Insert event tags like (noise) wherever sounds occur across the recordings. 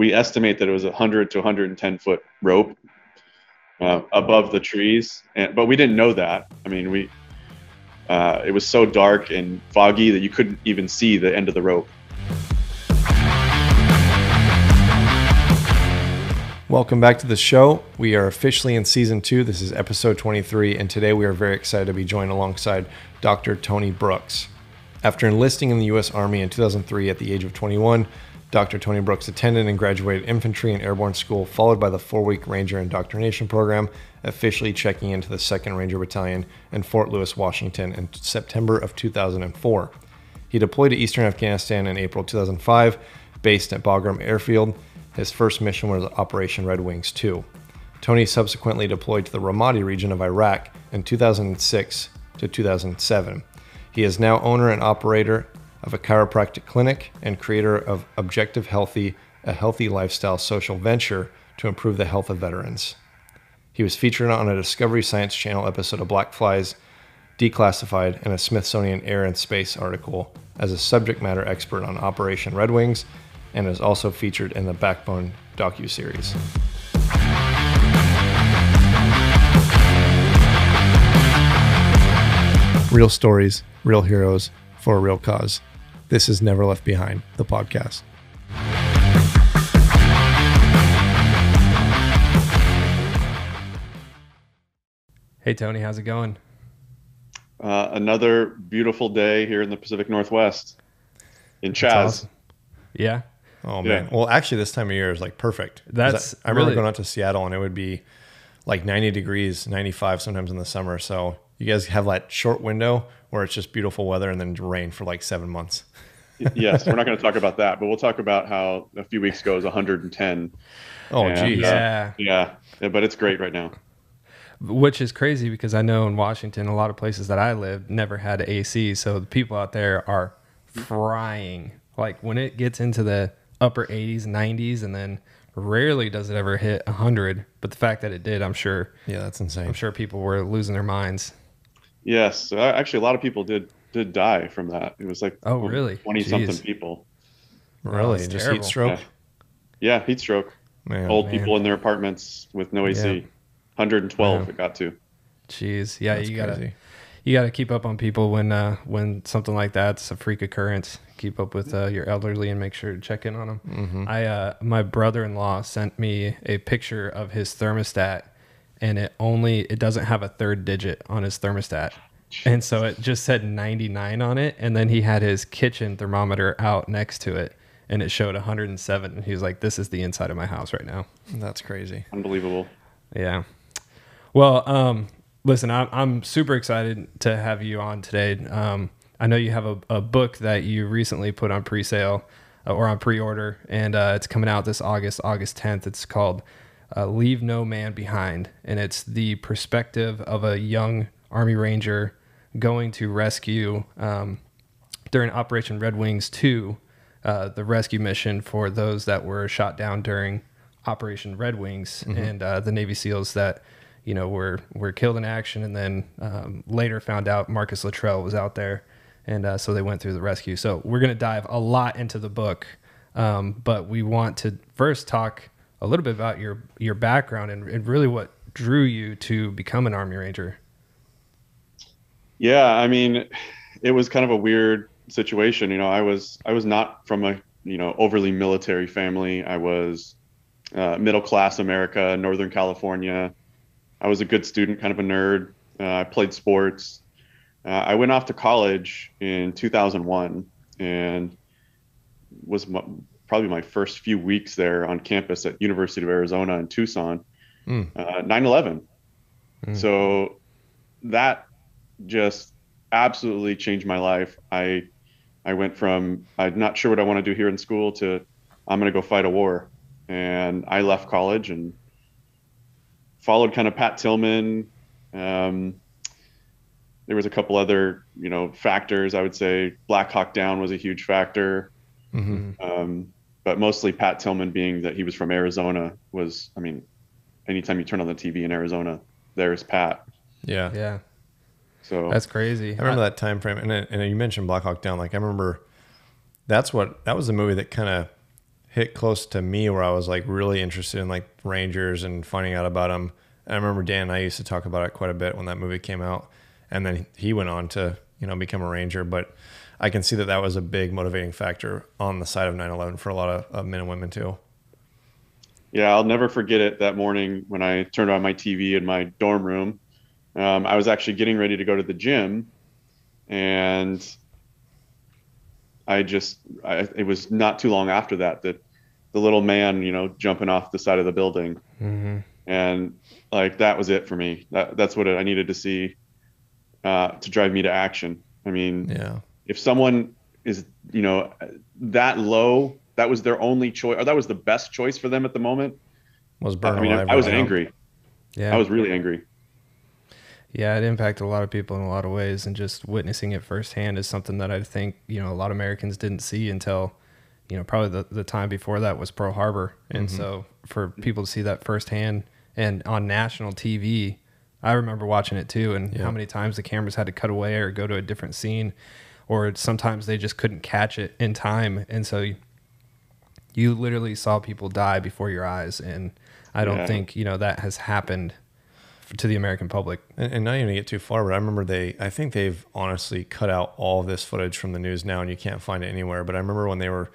we estimate that it was a 100 to 110 foot rope uh, above the trees, and, but we didn't know that. I mean, we uh, it was so dark and foggy that you couldn't even see the end of the rope. Welcome back to the show. We are officially in season two. This is episode 23, and today we are very excited to be joined alongside Dr. Tony Brooks. After enlisting in the U.S. Army in 2003 at the age of 21, Dr. Tony Brooks attended and graduated infantry and airborne school, followed by the four week Ranger indoctrination program, officially checking into the 2nd Ranger Battalion in Fort Lewis, Washington in September of 2004. He deployed to eastern Afghanistan in April 2005, based at Bagram Airfield his first mission was Operation Red Wings 2. Tony subsequently deployed to the Ramadi region of Iraq in 2006 to 2007. He is now owner and operator of a chiropractic clinic and creator of Objective Healthy, a healthy lifestyle social venture to improve the health of veterans. He was featured on a Discovery Science Channel episode of Black Files Declassified and a Smithsonian Air and Space article as a subject matter expert on Operation Red Wings and is also featured in the Backbone docu-series. Real stories, real heroes for a real cause. This is Never Left Behind, the podcast. Hey Tony, how's it going? Uh, another beautiful day here in the Pacific Northwest in Chaz. Awesome. Yeah. Oh man. Yeah. Well, actually, this time of year is like perfect. That's. I, I remember really... going out to Seattle and it would be like 90 degrees, 95 sometimes in the summer. So you guys have that short window where it's just beautiful weather and then rain for like seven months. Yes, we're not going to talk about that, but we'll talk about how a few weeks ago is 110. Oh, and, geez. Uh, yeah. yeah. But it's great right now. Which is crazy because I know in Washington, a lot of places that I live never had AC. So the people out there are frying. Like when it gets into the upper 80s, 90s, and then rarely does it ever hit 100. But the fact that it did, I'm sure. Yeah, that's insane. I'm sure people were losing their minds. Yes, actually, a lot of people did did die from that. It was like oh really twenty something people. Really, just terrible. heat stroke. Yeah. yeah, heat stroke. Man, Old man. people in their apartments with no AC. Yeah. 112 it got to. Jeez, yeah, That's you gotta crazy. you gotta keep up on people when uh, when something like that's a freak occurrence keep up with uh, your elderly and make sure to check in on them. Mm-hmm. I uh, my brother-in-law sent me a picture of his thermostat, and it only it doesn't have a third digit on his thermostat, and so it just said 99 on it, and then he had his kitchen thermometer out next to it, and it showed 107, and he was like, "This is the inside of my house right now." That's crazy. Unbelievable. Yeah. Well, um, listen, I'm I'm super excited to have you on today. Um, I know you have a, a book that you recently put on pre-sale uh, or on pre-order, and uh, it's coming out this August, August 10th. It's called uh, "Leave No Man Behind," and it's the perspective of a young Army Ranger going to rescue um, during Operation Red Wings 2, uh, the rescue mission for those that were shot down during Operation Red Wings, mm-hmm. and uh, the Navy SEALs that you know were were killed in action, and then um, later found out Marcus Luttrell was out there and uh, so they went through the rescue. So we're going to dive a lot into the book, um, but we want to first talk a little bit about your your background and, and, really what drew you to become an Army Ranger. Yeah, I mean, it was kind of a weird situation. You know, I was I was not from a you know overly military family. I was uh, middle class America, Northern California. I was a good student, kind of a nerd. Uh, I played sports. Uh, I went off to college in 2001 and was my, probably my first few weeks there on campus at University of Arizona in Tucson. Mm. Uh, 9/11. Mm. So that just absolutely changed my life. I I went from I'm not sure what I want to do here in school to I'm going to go fight a war, and I left college and followed kind of Pat Tillman. Um, there was a couple other you know factors. I would say Black Hawk Down was a huge factor, mm-hmm. um, but mostly Pat Tillman being that he was from Arizona was. I mean, anytime you turn on the TV in Arizona, there's Pat. Yeah, yeah. So that's crazy. I remember that time frame, and and you mentioned Black Hawk Down. Like I remember, that's what that was a movie that kind of hit close to me where I was like really interested in like Rangers and finding out about them. And I remember Dan and I used to talk about it quite a bit when that movie came out. And then he went on to, you know, become a Ranger. But I can see that that was a big motivating factor on the side of 9 11 for a lot of, of men and women too. Yeah, I'll never forget it that morning when I turned on my TV in my dorm room. Um, I was actually getting ready to go to the gym, and I just, I, it was not too long after that that the little man, you know, jumping off the side of the building, Mm-hmm. and like that was it for me. That that's what I needed to see uh, to drive me to action. I mean, Yeah. if someone is you know that low that was their only choice or that was the best choice for them at the moment Was burned i mean i was angry Yeah. i was really angry Yeah, it impacted a lot of people in a lot of ways, and just witnessing it firsthand is something that I think you know a lot of Americans didn't see until you know probably the, the time before that was Pearl Harbor, and Mm-hmm. so for people to see that firsthand and on national TV, I remember watching it too, and Yeah. how many times the cameras had to cut away or go to a different scene, or sometimes they just couldn't catch it in time, and so you, you literally saw people die before your eyes, and I don't Yeah. think you know that has happened to the American public. And, and not even to get too far, but I remember they, I think they've honestly cut out all this footage from the news now and you can't find it anywhere. But I remember when they were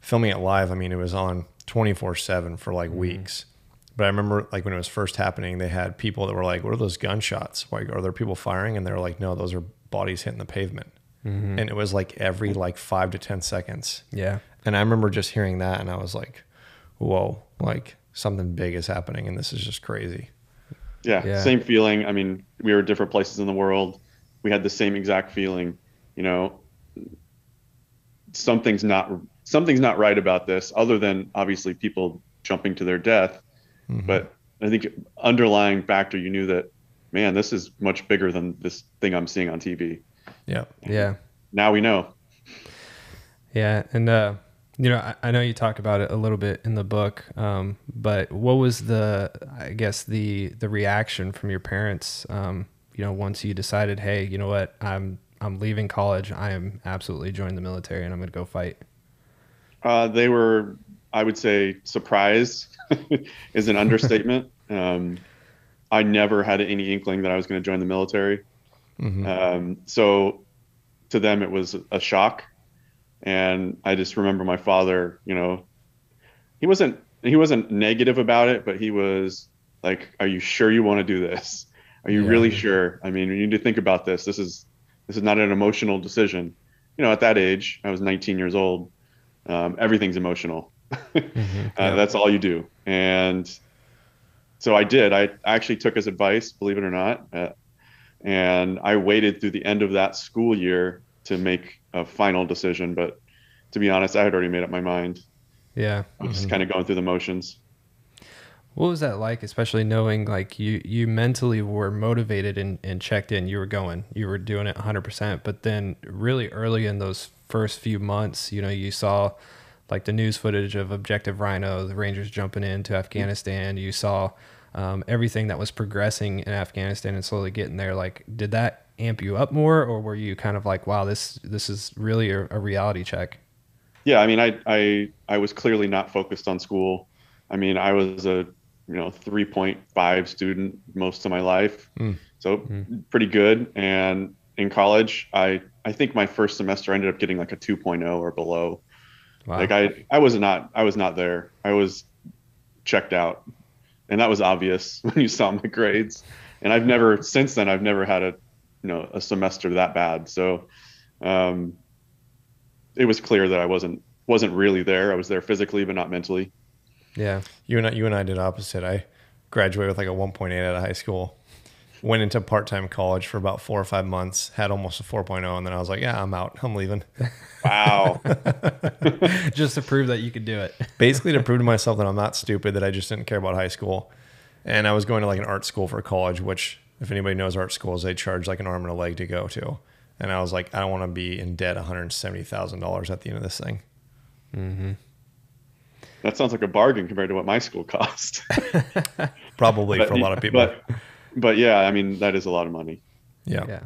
filming it live, I mean, it was on 24 7 for like mm-hmm. weeks. But I remember like when it was first happening, they had people that were like, What are those gunshots? Like, are there people firing? And they were like, No, those are bodies hitting the pavement. Mm-hmm. And it was like every like five to 10 seconds. Yeah. And I remember just hearing that and I was like, Whoa, like something big is happening and this is just crazy. Yeah, Yeah. same feeling i mean we were different places in the world we had the same exact feeling you know something's not something's not right about this other than obviously people jumping to their death but i think underlying factor you knew that man this is much bigger than this thing i'm seeing on tv Yeah. Yeah. now we know Yeah. And, uh, you know, I, I know you talk about it a little bit in the book, um, but what was the, I guess the the reaction from your parents, um, you know, once you decided, hey, you know what, I'm I'm leaving college, I am absolutely joining the military, and I'm going to go fight. Uh, they were, I would say, surprised (laughs) is an understatement. (laughs) um, I never had any inkling that I was going to join the military. Mhm. Um, so to them, it was a shock. And I just remember my father, you know, he wasn't, he wasn't negative about it, but he was like, are you sure you want to do this? Are you Yeah. really sure? I mean, you need to think about this. This is, this is not an emotional decision. You know, at that age, I was 19 years old. Um, everything's emotional. (laughs) uh, That's all you do. And so I did. I actually took his advice, believe it or not. Uh, and I waited through the end of that school year to make a final decision. But to be honest, I had already made up my mind. Yeah. I was just kind of going through the motions. What was that like, especially knowing like you you mentally were motivated and, and checked in, you were going, you were doing it 100%, but then really early in those first few months, you know, you saw like the news footage of Objective Rhino, the Rangers jumping into Afghanistan, you saw um, everything that was progressing in Afghanistan and slowly getting there. Like, did that amp you up more, or were you kind of like, wow, this this is really a, a reality check? Yeah, I mean, I, I I was clearly not focused on school. I mean, I was a you know 3.5 student most of my life, Mm. so pretty good. And in college, I I think my first semester I ended up getting like a 2.0 or below. Wow. Like I I was not I was not there. I was checked out, and that was obvious (laughs) when you saw my grades. And I've never since then I've never had a you know a semester that bad. So um, it was clear that I wasn't wasn't really there. I was there physically, but not mentally. yeah. You and I, you and I did opposite. I graduated with like a 1.8 out of high school. Went into part-time college for about four or five months. Had almost a 4.0, and then I was like, "Yeah, I'm out. I'm leaving." Wow. (laughs) (laughs) Just to prove that you could do it. (laughs) Basically, to prove to myself that I'm not stupid, that I just didn't care about high school. And I was going to like an art school for college, which, if anybody knows art schools, they charge like an arm and a leg to go to. And I was like, I don't want to be in debt $170,000 at the end of this thing. Mm-hmm. that sounds like a bargain compared to what my school cost. (laughs) Probably But- for a lot of people. But but yeah, I mean that is a lot of money. yeah. Yeah.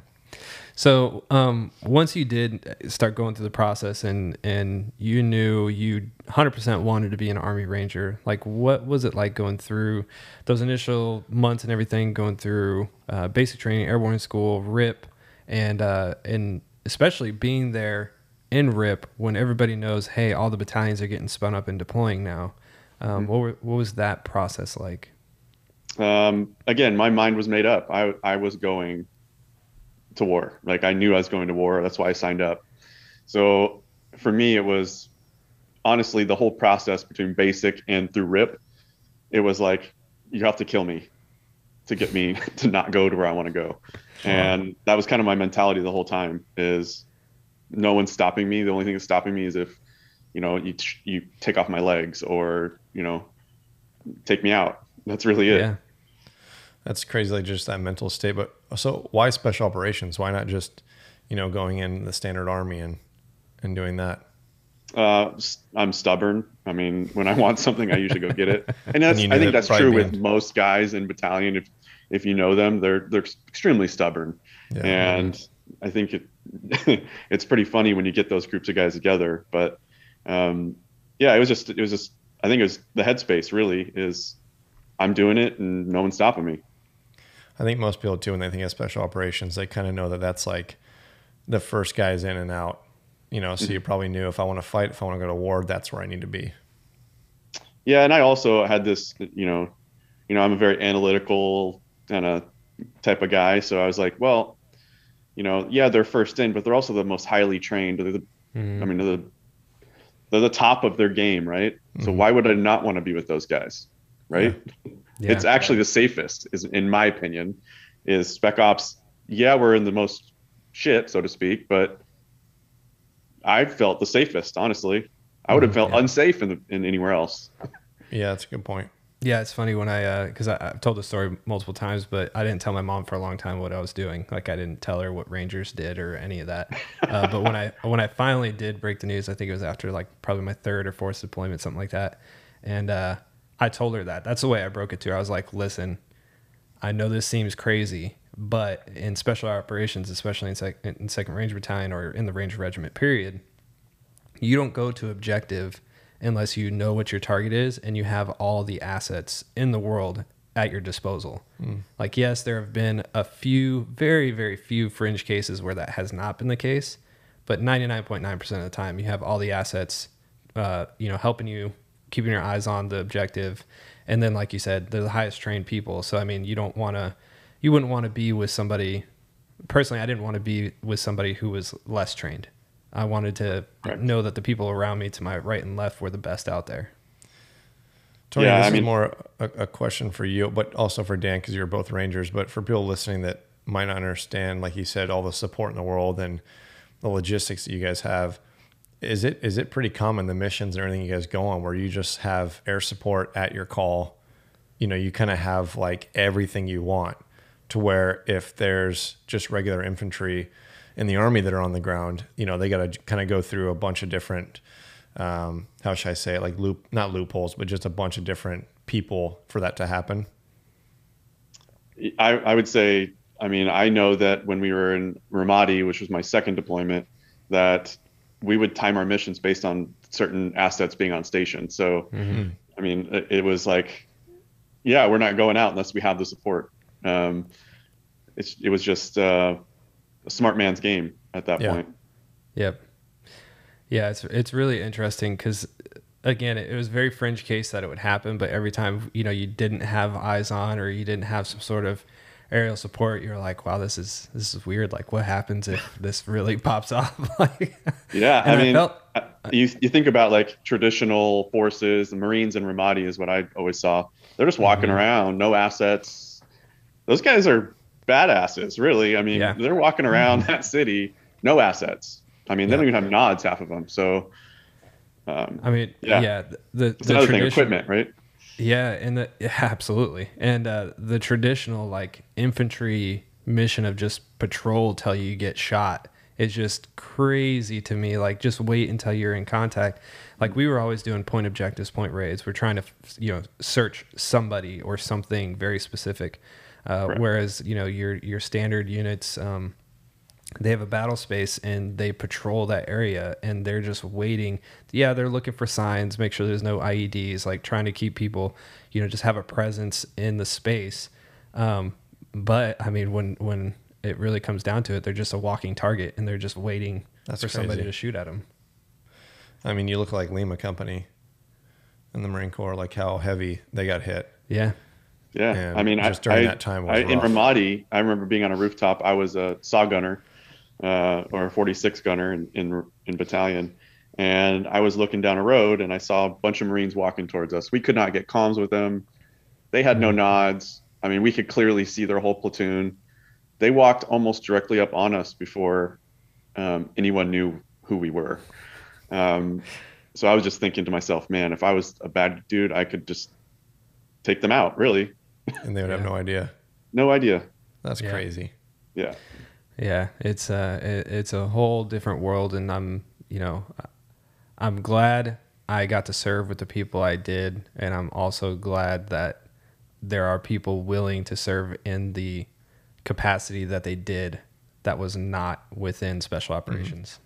So um, once you did start going through the process and and you knew you 100% wanted to be an Army Ranger, like what was it like going through those initial months and everything, going through uh, basic training, airborne school, RIP, and uh, and especially being there in RIP when everybody knows, hey, all the battalions are getting spun up and deploying now. Um, mm-hmm. what, were, what was that process like? Um, again, my mind was made up. I I was going to war. Like I knew I was going to war. That's why I signed up. So for me, it was honestly the whole process between basic and through RIP. It was like you have to kill me to get me (laughs) to not go to where I want to go. And that was kind of my mentality the whole time is no one's stopping me. The only thing that's stopping me is if, you know, you, you take off my legs or, you know, take me out. That's really it. Yeah. That's crazy, like just that mental state. But so, why special operations? Why not just, you know, going in the standard army and and doing that? Uh, I'm stubborn. I mean, when I want something, I usually go get it, (laughs) and that's and I think that's true with most guys in battalion. If if you know them, they're they're extremely stubborn, yeah, and I think it (laughs) it's pretty funny when you get those groups of guys together. But um, yeah, it was just it was just I think it was the headspace really is I'm doing it and no one's stopping me. I think most people too, when they think of special operations, they kind of know that that's like the first guys in and out. You know, so mm-hmm. you probably knew if I want to fight, if I want to go to war, that's where I need to be. Yeah, and I also had this, you know, you know, I'm a very analytical kind of type of guy, so I was like, well, you know, yeah, they're first in, but they're also the most highly trained. They're the, mm-hmm. I mean, they're the, they're the top of their game, right? Mm-hmm. So why would I not want to be with those guys, right? Yeah. Yeah. It's actually the safest, is in my opinion, is spec ops. Yeah, we're in the most shit, so to speak, but I felt the safest, honestly. I would have mm-hmm. felt yeah. unsafe in, the, in anywhere else. Yeah, that's a good point. Yeah, it's funny when I, because uh, I've told the story multiple times, but I didn't tell my mom for a long time what I was doing. Like I didn't tell her what Rangers did or any of that. Uh, (laughs) but when I when I finally did break the news, I think it was after like probably my third or fourth deployment, something like that. And uh, I told her that. That's the way I broke it to her. I was like, listen, I know this seems crazy, but in special operations, especially in, sec- in Second Ranger Battalion or in the Ranger Regiment, period, you don't go to objective unless you know what your target is and you have all the assets in the world at your disposal. Mm. Like, yes, there have been a few, very, very few fringe cases where that has not been the case, but 99.9% of the time, you have all the assets, uh, you know, helping you keeping your eyes on the objective. And then, like you said, they're the highest trained people. So, I mean, you don't want to, you wouldn't want to be with somebody. Personally, I didn't want to be with somebody who was less trained. I wanted to right. know that the people around me to my right and left were the best out there. Tony, yeah, this I mean, is more a, a, question for you, but also for Dan because you're both Rangers. But for people listening that might not understand, like you said, all the support in the world and the logistics that you guys have, is it is it pretty common the missions and everything you guys go on where you just have air support at your call? You know, you kind of have like everything you want to where if there's just regular infantry in the army that are on the ground, you know, they got to kind of go through a bunch of different, um, how should I say it, like loop, not loopholes, but just a bunch of different people for that to happen. I, I would say, I mean, I know that when we were in Ramadi, which was my second deployment, that we would time our missions based on certain assets being on station. So, mm-hmm. I mean, it, it, was like, yeah, we're not going out unless we have the support. Um, it's, it was just uh, a smart man's game at that yeah. point. Yep. Yeah, it's it's really interesting because again, it was very fringe case that it would happen, but every time you know you didn't have eyes on or you didn't have some sort of aerial support, you're like, wow, this is this is weird. Like, what happens if (laughs) this really pops off? (laughs) like, yeah, I mean, I felt, you you think about like traditional forces, the Marines and Ramadi is what I always saw. They're just walking mm-hmm. around, no assets. Those guys are badasses, really. I mean, yeah. they're walking around mm-hmm. that city, no assets. I mean, they yeah. don't even have nods, half of them. So, um, I mean, yeah, yeah the, the another thing, equipment, right? Yeah, and the (laughs) yeah, absolutely, and uh, the traditional like infantry mission of just patrol till you get shot is just crazy to me. Like, just wait until you're in contact. Like we were always doing point objectives, point raids. We're trying to you know search somebody or something very specific. Uh, right. Whereas you know your your standard units, um, they have a battle space and they patrol that area and they're just waiting. Yeah, they're looking for signs, make sure there's no IEDs, like trying to keep people, you know, just have a presence in the space. Um, but I mean, when when it really comes down to it, they're just a walking target and they're just waiting That's for somebody to shoot at them. I mean, you look like Lima Company in the Marine Corps, like how heavy they got hit. Yeah. Yeah, And I mean, just I, during I- that time was I, in. Ramadi, I remember being on a rooftop. I was a saw gunner, uh, or a 46 gunner in, in in battalion, and I was looking down a road and I saw a bunch of Marines walking towards us. We could not get comms with them. They had no nods. I mean, we could clearly see their whole platoon. They walked almost directly up on us before um, anyone knew who we were. Um, so I was just thinking to myself, man, if I was a bad dude, I could just take them out. Really, And they would have no idea. no idea. That's Yeah. crazy. Yeah. Yeah, it's uh it, it's a whole different world and I'm, you know, I'm glad I got to serve with the people I did and I'm also glad that there are people willing to serve in the capacity that they did that was not within special operations.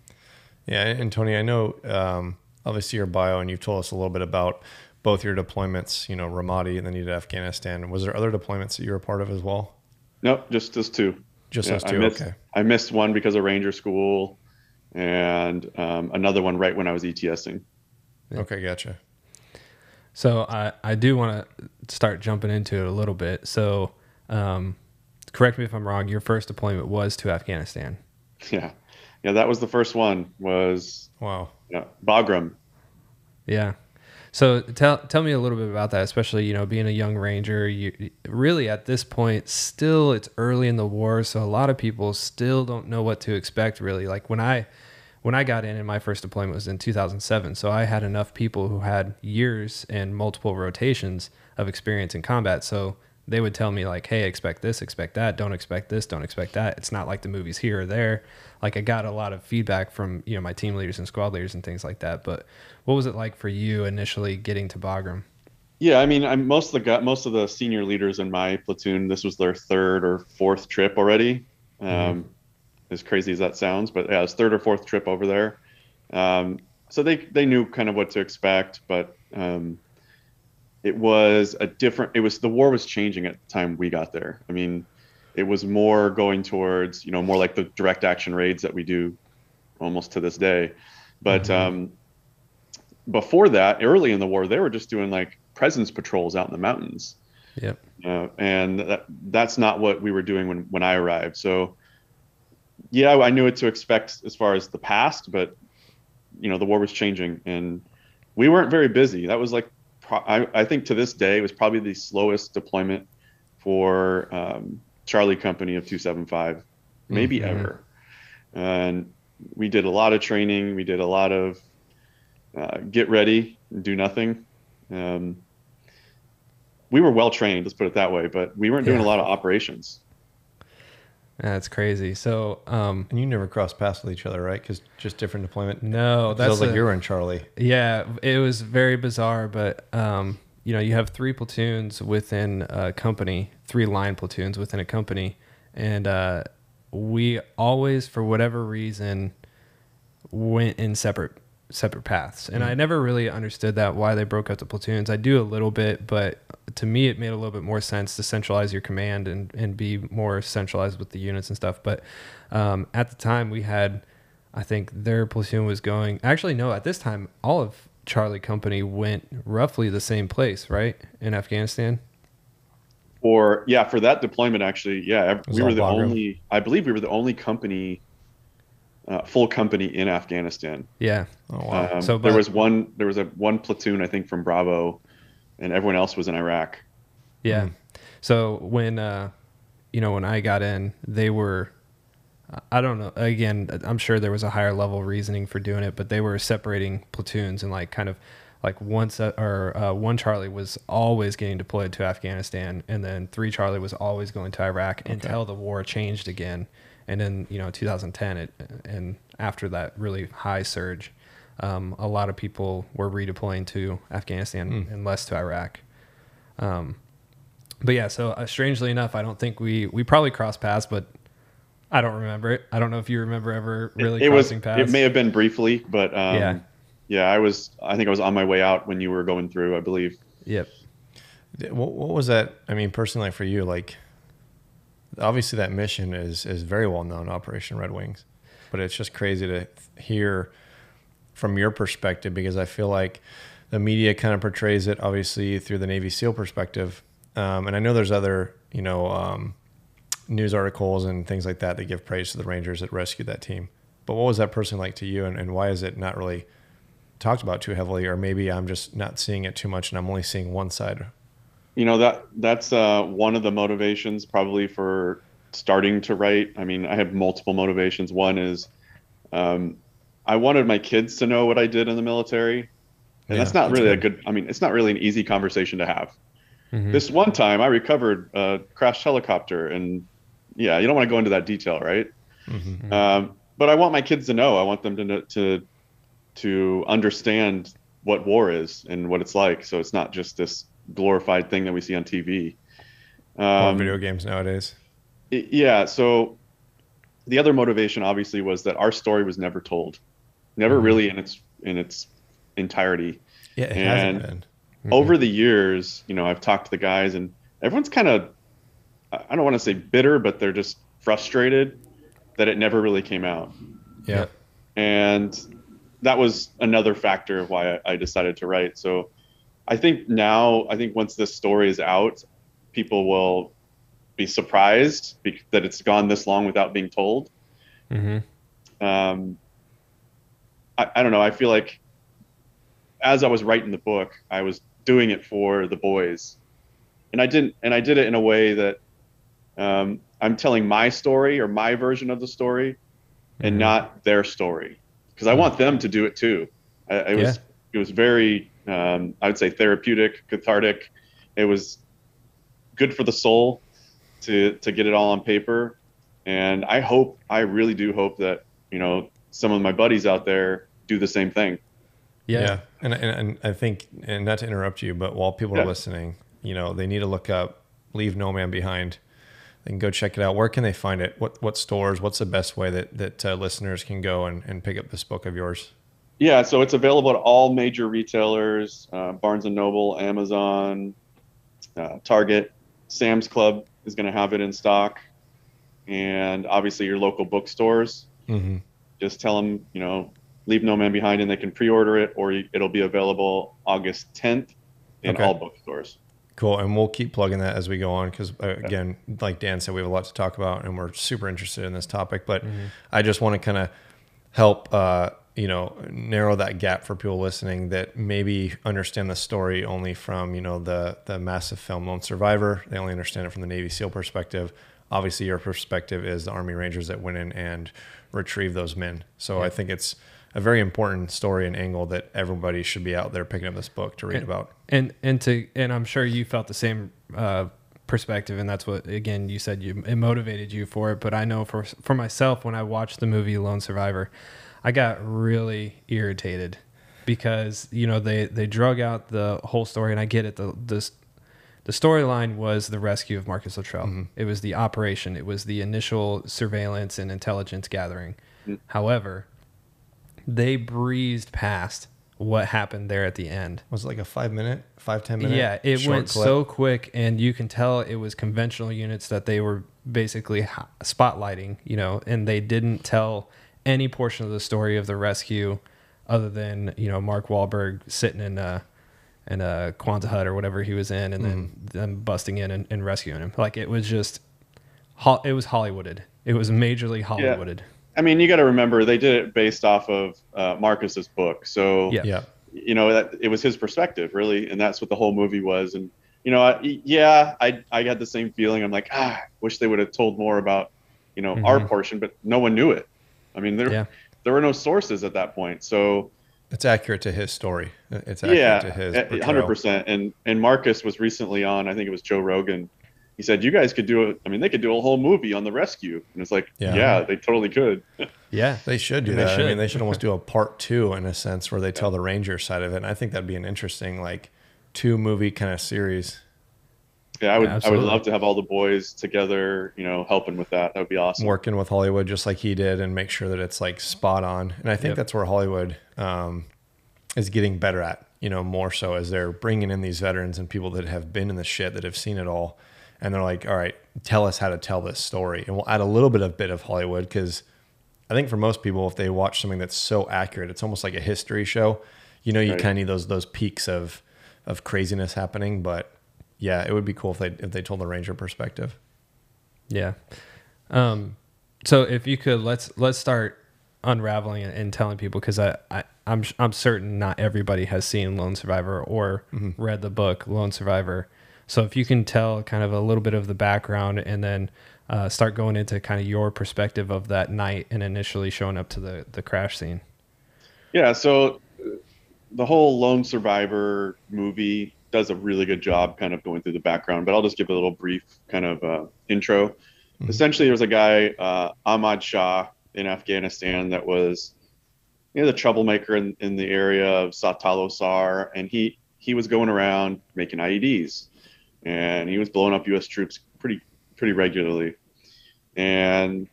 Yeah, and Tony, I know um, obviously your bio, and you've told us a little bit about both your deployments. You know, Ramadi, and then you did Afghanistan. Was there other deployments that you were a part of as well? Nope, just those two. Just Yeah, those I two. missed, okay. I missed one because of Ranger School, and um, another one right when I was ETSing. Okay, gotcha. So I, I do want to start jumping into it a little bit. So um, correct me if I'm wrong. Your first deployment was to Afghanistan. Yeah, yeah, that was the first one. Was Wow. yeah, Bagram. Yeah. So tell tell me a little bit about that, especially you know being a young ranger. You really at this point still it's early in the war, so a lot of people still don't know what to expect. Really, like when I when I got in and my first deployment was in 2007, so I had enough people who had years and multiple rotations of experience in combat. So they would tell me like, "Hey, expect this, expect that. Don't expect this, don't expect that." It's not like the movies here or there. Like I got a lot of feedback from you know my team leaders and squad leaders and things like that. But what was it like for you initially getting to Bagram? Yeah, I mean, I'm most of the most of the senior leaders in my platoon. This was their third or fourth trip already. Um, As crazy as that sounds, but yeah, it's third or fourth trip over there. Um, so they they knew kind of what to expect, but um, it was a different. It was the war was changing at the time we got there. I mean, it was more going towards you know more like the direct action raids that we do almost to this day, but. Um, before that, early in the war, they were just doing like presence patrols out in the mountains, Yep. uh, and that, that's not what we were doing when when I arrived. So, yeah, I knew what to expect as far as the past, but you know, the war was changing, and we weren't very busy. That was like, pro- I, I think to this day, it was probably the slowest deployment for um, Charlie Company of 275, maybe Mhm. ever. And we did a lot of training. We did a lot of uh, get ready, do nothing. Um, we were well trained, let's put it that way, but we weren't doing Yeah. a lot of operations. That's crazy. So um, And you never crossed paths with each other, right? Because just different deployment. No, that's I was like you were in Charlie. Yeah, it was very bizarre, but um, you know, you have three platoons within a company, three line platoons within a company, and uh, we always, for whatever reason, went in separate separate paths. And I never really understood that why they broke up the platoons. I do a little bit, but to me, it made a little bit more sense to centralize your command and and be more centralized with the units and stuff. But um, at the time, we had. I think their platoon was going. Actually, no. At this time, all of Charlie Company went roughly the same place, right, in Afghanistan. Or yeah, for that deployment, actually, yeah, we were the Bagram. only. I believe we were the only company, uh, full company in Afghanistan. Yeah, Oh wow. Um, So, there was one. There was a one platoon, I think, from Bravo, and everyone else was in Iraq. yeah. So when uh, you know when I got in, they were. I don't know. Again, I'm sure there was a higher level reasoning for doing it, but they were separating platoons and like kind of like one set or uh, one Charlie was always getting deployed to Afghanistan, and then three Charlie was always going to Iraq until the war changed again. And then you know 2010, it and after that really high surge, um, a lot of people were redeploying to Afghanistan and less to Iraq. Um, but yeah, so uh, strangely enough, I don't think we we probably crossed paths, but I don't remember it. I don't know if you remember ever really it, it was. crossing paths. It may have been briefly, but um, Yeah. yeah, I was. I think I was on my way out when you were going through. I believe. Yep. What, what was that? I mean, personally, for you, like obviously that mission is is very well known, Operation Red Wings, but it's just crazy to hear from your perspective because I feel like the media kind of portrays it obviously through the Navy SEAL perspective, um, and I know there's other you know um, news articles and things like that that give praise to the Rangers that rescued that team. But what was that person like to you, and, and why is it not really talked about too heavily, or maybe I'm just not seeing it too much, and I'm only seeing one side You know that that's uh, one of the motivations probably for starting to write. I mean, I have multiple motivations. One is um, I wanted my kids to know what I did in the military, and Yeah, that's not that's really good. a good. I mean, it's not really an easy conversation to have. Mhm. This one time, I recovered a crashed helicopter, and yeah, you don't want to go into that detail, right? Mm-hmm. Um, but I want my kids to know. I want them to to to understand what war is and what it's like. So it's not just this glorified thing that we see on TV. on Um, video games nowadays. it- yeah. So the other motivation, obviously, was that our story was never told, never Mhm. really in its in its entirety. Yeah, it and- hasn't been. Mhm. Over the years, you know, I've talked to the guys, and everyone's kind of I I don't want to say bitter, but they're just frustrated that it never really came out. Yeah. and that was another factor of why I, I decided to write. So I think now, I think once this story is out, people will be surprised be- that it's gone this long without being told. Mhm. Um, I, I don't know. I feel like as I was writing the book, I was doing it for the boys, and I didn't, and I did it in a way that um, I'm telling my story or my version of the story, and Mhm. not their story, because I want them to do it too. I, it was it was very, um, I would say, therapeutic, cathartic. It was good for the soul to to get it all on paper, and I hope, I really do hope that you know some of my buddies out there do the same thing. Yeah. Yeah. And, and, and I think, and not to interrupt you, but while people Yeah. are listening, you know, they need to look up Leave No Man Behind. They can go check it out. Where can they find it? What what stores? What's the best way that, that uh, listeners can go and, and pick up this book of yours? Yeah, so it's available at all major retailers: uh, Barnes and Noble, Amazon, uh, Target, Sam's Club is going to have it in stock, and obviously your local bookstores. Mm-hmm. Just tell them, you know, leave no man behind, and they can pre-order it, or it'll be available August 10th in Okay. all bookstores. Cool. And we'll keep plugging that as we go on because, uh, again, like Dan said, we have a lot to talk about and we're super interested in this topic. But I just want to kind of help, uh, you know, narrow that gap for people listening that maybe understand the story only from, you know, the, the massive film Lone Survivor. They only understand it from the Navy SEAL perspective. Obviously, your perspective is the Army Rangers that went in and retrieved those men. So I think it's a very important story and angle that everybody should be out there picking up this book to read And- about. and and to and I'm sure you felt the same uh, perspective, and that's what again you said you it motivated you for it. But I know for for myself, when I watched the movie Lone Survivor, I got really irritated because you know they they drug out the whole story, and I get it. The this the storyline was the rescue of Marcus Luttrell. It was the operation. It was the initial surveillance and intelligence gathering. However, they breezed past what happened there at the end. Was it like a five minute, five, ten minute? Yeah, it went clip? so quick, and you can tell it was conventional units that they were basically spotlighting, you know, and they didn't tell any portion of the story of the rescue other than, you know, Mark Wahlberg sitting in a, in a Quonset hut or whatever he was in and then Mm-hmm. them busting in and, and rescuing him. Like it was just, it was Hollywooded. It was majorly Hollywooded. I mean, you got to remember they did it based off of uh, Marcus's book, so Yeah. Yeah. you know that it was his perspective really and that's what the whole movie was and you know I, yeah i i had the same feeling i'm like ah wish they would have told more about you know our Mhm. portion but no one knew it i mean there Yeah. there were no sources at that point so It's accurate to his story. It's accurate yeah to his 100% and and marcus was recently on i think it was joe rogan he said you guys could do it i mean they could do a whole movie on the rescue and it's like Yeah. yeah, they totally could (laughs) Yeah. They should do They that. I should. mean, they should almost do a (laughs) part two in a sense where they tell the Ranger side of it. And I think that'd be an interesting like two movie kind of series. Yeah, I would. Yeah, I would love to have all the boys together. You know, helping with that. That would be awesome. working with Hollywood just like he did and make sure that it's like spot on. And I think Yep. that's where Hollywood um, is getting better at, you know, more so as they're bringing in these veterans and people that have been in the shit that have seen it all. And they're like, all right, tell us how to tell this story. And we'll add a little bit of bit of Hollywood because I think for most people, if they watch something that's so accurate, it's almost like a history show. You know, you Right. kind of need those those peaks of of craziness happening. But yeah, it would be cool if they if they told the Ranger perspective. Yeah. Um, so if you could let's let's start unraveling and, and telling people because I, I I'm I'm certain not everybody has seen Lone Survivor or read the book Lone Survivor. So if you can tell kind of a little bit of the background and then uh, start going into kind of your perspective of that night and initially showing up to the the crash scene. Yeah, so uh, the whole Lone Survivor movie does a really good job kind of going through the background, but I'll just give a little brief kind of uh, intro. Essentially, there was a guy, uh, Ahmad Shah, in Afghanistan that was you know, the troublemaker in, in the area of Sawtalo Sar, and he, he was going around making IEDs, and he was blowing up U.S. troops pretty pretty regularly, and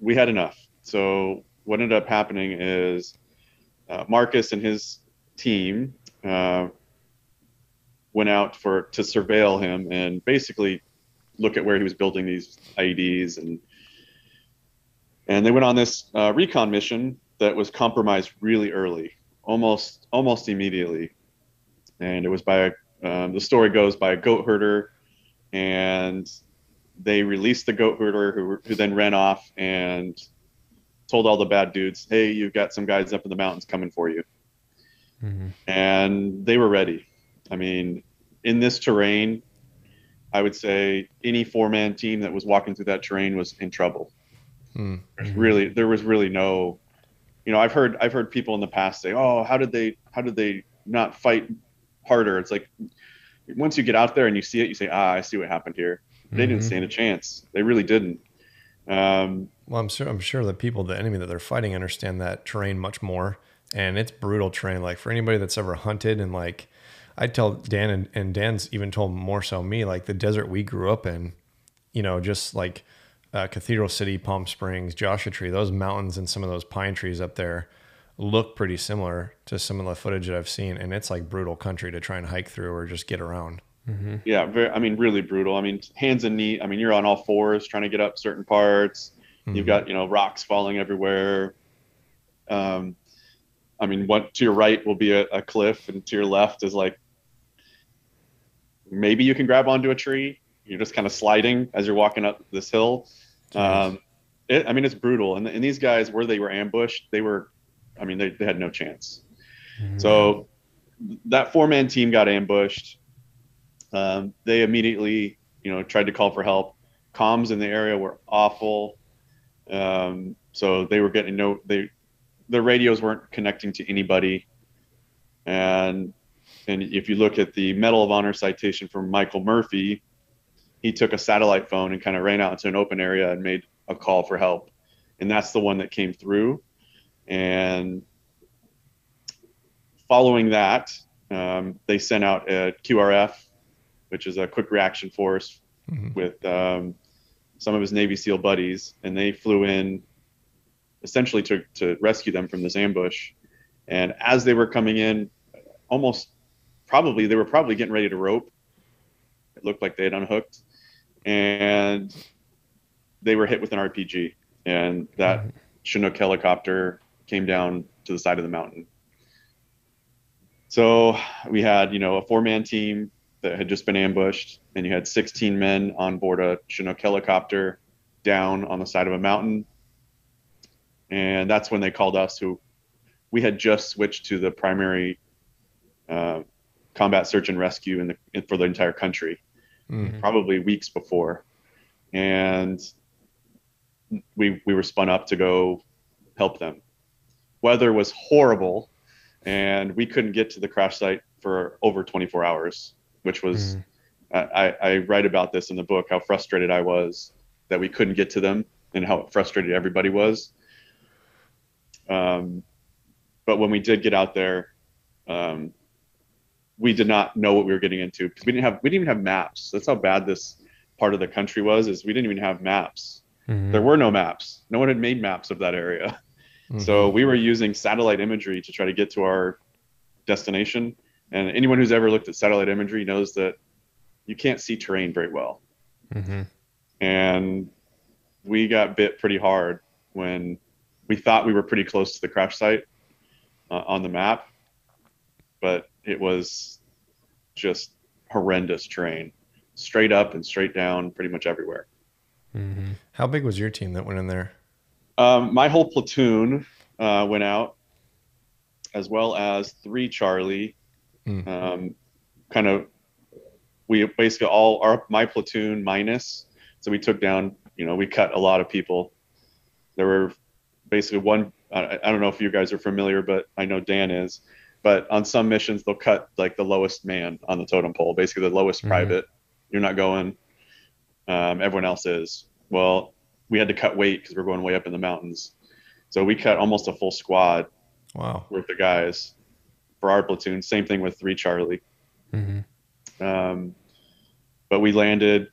we had enough. So what ended up happening is uh, Marcus and his team uh, went out for to surveil him and basically look at where he was building these IEDs and and they went on this uh, recon mission that was compromised really early, almost almost immediately, and it was by a um, the story goes by a goat herder, and they released the goat herder who, who then ran off and told all the bad dudes, "Hey, you've got some guys up in the mountains coming for you." And they were ready. I mean, in this terrain, I would say any four-man team that was walking through that terrain was in trouble. Hmm. Really, there was really no, you know, I've heard, I've heard people in the past say, "Oh, how did they, how did they not fight harder?" It's like once you get out there and you see it, you say, "Ah, I see what happened here." They didn't Mhm. stand a chance. They really didn't. Um, Well, I'm sure I'm sure the people, the enemy that they're fighting, understand that terrain much more, and it's brutal terrain. Like for anybody that's ever hunted, and like I tell Dan, and, and Dan's even told more so me, like the desert we grew up in, you know, just like uh, Cathedral City, Palm Springs, Joshua Tree, those mountains and some of those pine trees up there look pretty similar to some of the footage that I've seen, and it's like brutal country to try and hike through or just get around. yeah, very, I mean, really brutal. I mean, hands and knee. I mean, you're on all fours trying to get up certain parts. You've got you know rocks falling everywhere. Um, I mean, what to your right will be a, a cliff, and to your left is like maybe you can grab onto a tree. You're just kind of sliding as you're walking up this hill. Um, it, I mean, it's brutal. And, and these guys, where they were ambushed, they were, I mean, they, they had no chance. So that four man team got ambushed. Um, they immediately, you know, tried to call for help. Comms in the area were awful. Um, so they were getting no, they, their radios weren't connecting to anybody. And, and if you look at the Medal of Honor citation from Michael Murphy, he took a satellite phone and kind of ran out into an open area and made a call for help. And that's the one that came through. And following that, um, they sent out a QRF, which is a quick reaction force Mhm. with um, some of his Navy SEAL buddies, and they flew in essentially to, to rescue them from this ambush. And as they were coming in, almost probably they were probably getting ready to rope. It looked like they had unhooked, and they were hit with an RPG, and that Chinook helicopter came down to the side of the mountain. So we had, you know, a four-man team that had just been ambushed, and you had 16 men on board a Chinook helicopter down on the side of a mountain. And that's when they called us, who we had just switched to the primary uh, combat search and rescue in the in, for the entire country, Mm. probably weeks before, and we we were spun up to go help them. Weather was horrible, and we couldn't get to the crash site for over 24 hours, which was I, I write about this in the book how frustrated I was that we couldn't get to them and how frustrated everybody was. Um, but when we did get out there, um, we did not know what we were getting into because we didn't have we didn't even have maps. That's how bad this part of the country was. Is we didn't even have maps. Mhm. There were no maps. No one had made maps of that area. (laughs) So we were using satellite imagery to try to get to our destination. And anyone who's ever looked at satellite imagery knows that you can't see terrain very well. Mhm. And we got bit pretty hard when we thought we were pretty close to the crash site uh, on the map, but it was just horrendous terrain, straight up and straight down, pretty much everywhere. Mhm. How big was your team that went in there? Um, my whole platoon uh, went out, as well as three Charlie. Mm. Um, kind of, we basically all our my platoon minus. So we took down, you know, we cut a lot of people. There were basically one. I, I don't know if you guys are familiar, but I know Dan is. But on some missions, they'll cut like the lowest man on the totem pole, basically the lowest Mhm. private. You're not going. Um, everyone else is. Well, we had to cut weight because we're going way up in the mountains. So we cut almost a full squad Wow. worth of guys for our platoon. Same thing with three Charlie. Mhm. Um, but we landed.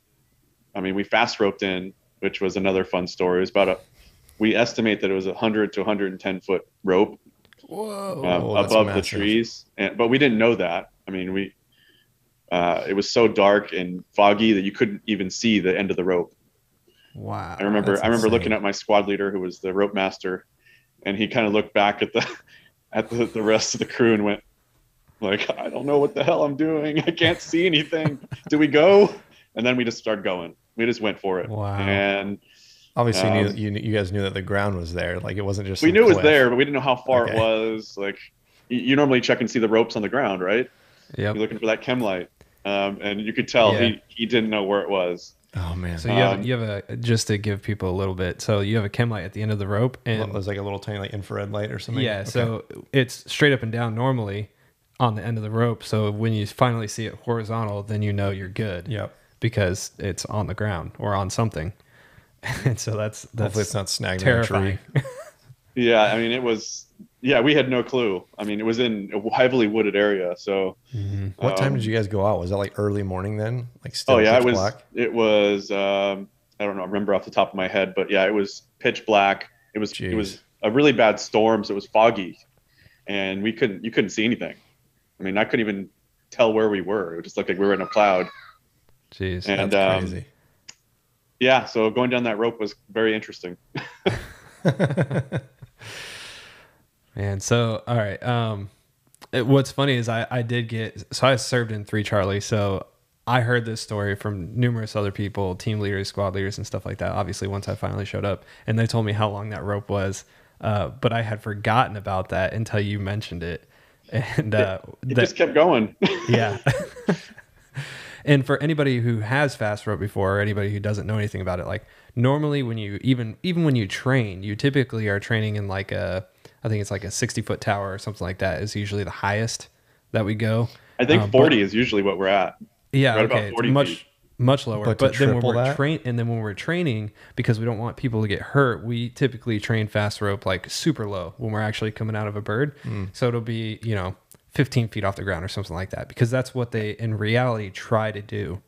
I mean, we fast roped in, which was another fun story. It was about a. We estimate that it was a 100 to 110 foot rope Whoa. um, above the trees, and, but we didn't know that. I mean, we. Uh, it was so dark and foggy that you couldn't even see the end of the rope. Wow. I remember I remember looking at my squad leader who was the rope master and he kind of looked back at the (laughs) at the, the rest of the crew and went like I don't know what the hell I'm doing. I can't see anything. Do we go? And then we just started going. We just went for it. Wow. And Obviously, you, Um, knew, you you guys knew that the ground was there. Like it wasn't just. we knew it was there, but we didn't know how far Okay. it was. Like you, you normally check and see the ropes on the ground, right? Yeah. You're looking for that chem light. Um, and you could tell Yeah. he, he didn't know where it was. Oh man. So you have Um, you have a just to give people a little bit. So you have a chem light at the end of the rope, and it was like a little tiny like infrared light or something. yeah, Okay. so it's straight up and down normally on the end of the rope. So when you finally see it horizontal, then you know you're good. Yep. because it's on the ground or on something. (laughs) and so that's that's Hopefully, it's not snagged terrifying. in a tree. Yeah, I mean it was yeah, we had no clue. I mean it was in a heavily wooded area, so Mhm. What time Um, did you guys go out? Was that like early morning then? Like still Oh yeah, pitch it was. black? It was. Um, I don't know. I remember off the top of my head, but yeah, it was pitch black. It was. Jeez. It was a really bad storm, so it was foggy, and we couldn't. You couldn't see anything. I mean, I couldn't even tell where we were. It just looked like we were in a cloud. Jeez. And That's um, crazy. yeah, so going down that rope was very interesting. (laughs) (laughs) And so, all right. Um, it- what's funny is I, I did get, so I served in three Charlie. So I heard this story from numerous other people, team leaders, squad leaders, and stuff like that. Obviously, once I finally showed up and they told me how long that rope was. Uh, but I had forgotten about that until you mentioned it. (laughs) And, uh, It that- just kept going. (laughs) yeah. (laughs) and for anybody who has fast rope before or anybody who doesn't know anything about it, like normally when you even even when you train, you typically are training in like a I think it's like a 60 foot tower or something like that is usually the highest that we go. I think Um, but- 40 is usually what we're at. Yeah, Right about okay. It's 40 much feet. much lower. But But, then when we're that? train and then when we're training, because we don't want people to get hurt, we typically train fast rope like super low when we're actually coming out of a bird. Hmm. So it'll be, you know, 15 feet off the ground or something like that. Because that's what they in reality try to do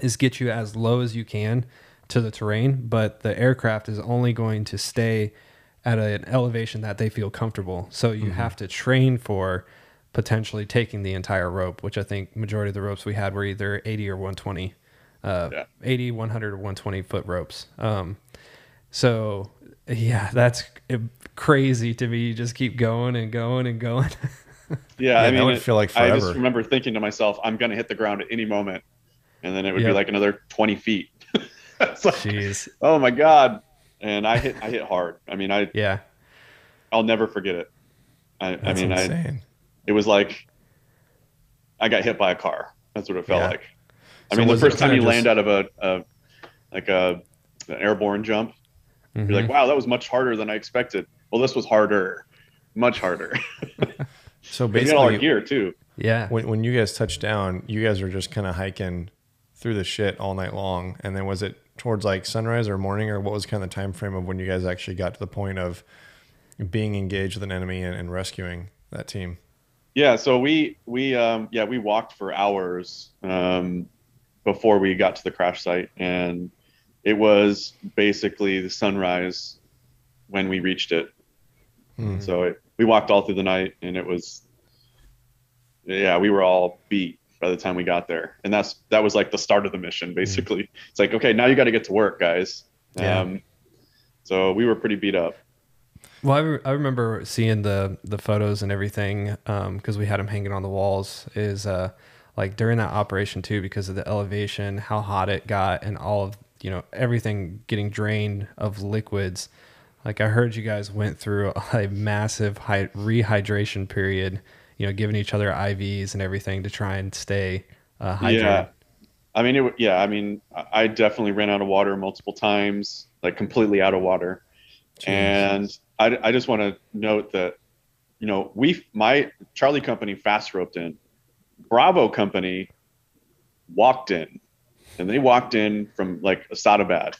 is get you as low as you can to the terrain, but the aircraft is only going to stay at an elevation that they feel comfortable. So you have to train for potentially taking the entire rope, which I think majority of the ropes we had were either 80 or 120, uh, Yeah. 80, 100 or 120 foot ropes. Um, so yeah, that's crazy to me. You just keep going and going and going. Yeah, (laughs) Yeah, I that mean, would it- feel like I just remember thinking to myself, I'm going to hit the ground at any moment. And then it would Yep. be like another 20 feet. (laughs) it's like, Jeez. oh my God. And I hit, I hit hard. I mean, I, Yeah. I'll never forget it. I, I That's mean, I, it was like I got hit by a car. That's what it felt Yeah. like. I So mean, the first time you just- land out of a, a like a an airborne jump, Mhm. you're like, wow, that was much harder than I expected. Well, this was harder, much harder. (laughs) So we got all our basically, gear too. yeah. when when you guys touched down, you guys were just kind of hiking through the shit all night long. And then was it towards like sunrise or morning, or what was kind of the time frame of when you guys actually got to the point of being engaged with an enemy and, and rescuing that team? Yeah, so we we um, yeah we walked for hours um, before we got to the crash site, and it was basically the sunrise when we reached it. Hmm. So it, we walked all through the night, and it was yeah we were all beat by the time we got there, and that's that was like the start of the mission. Basically, it's like okay now you got to get to work, guys. Yeah. Um, so we were pretty beat up. Well, I, re- I remember seeing the the photos and everything because we had them hanging on the walls. Is uh, like during that operation too, because of the elevation, how hot it got, and all of you know everything getting drained of liquids. Like I heard you guys went through a massive hy- rehydration period. You know, giving each other IVs and everything to try and stay uh, hydrated. Yeah. I mean, it, yeah, I mean, I- definitely ran out of water multiple times, like completely out of water. And I, I just want to note that, you know, we, my Charlie company fast roped in, Bravo company walked in, and they walked in from like Asadabad.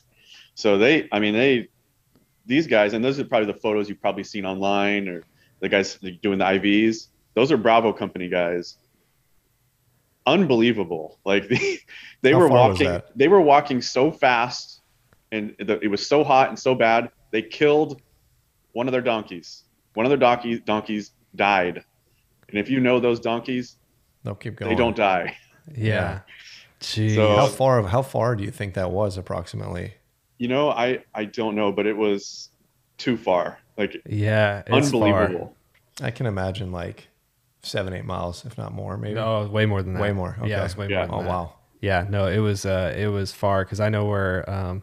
So they, I mean, they, these guys, and those are probably the photos you've probably seen online or the guys doing the IVs. Those are Bravo company guys. Unbelievable! Like (laughs) they, they were walking. They were walking so fast, and the, it was so hot and so bad. They killed one of their donkeys. One of their donkeys donkeys died. And if you know those donkeys, They'll keep going. they don't die. Yeah. Jeez. So- How far? How far do you think that was approximately? You know, I I don't know, but it was too far. Like yeah. It's far. unbelievable. I can imagine like seven, eight miles, if not more, maybe. Oh, way more than that. Way more, Yeah, okay. it's way Yeah. more. oh that. wow. Yeah, no, it was uh, it was far because I know where um,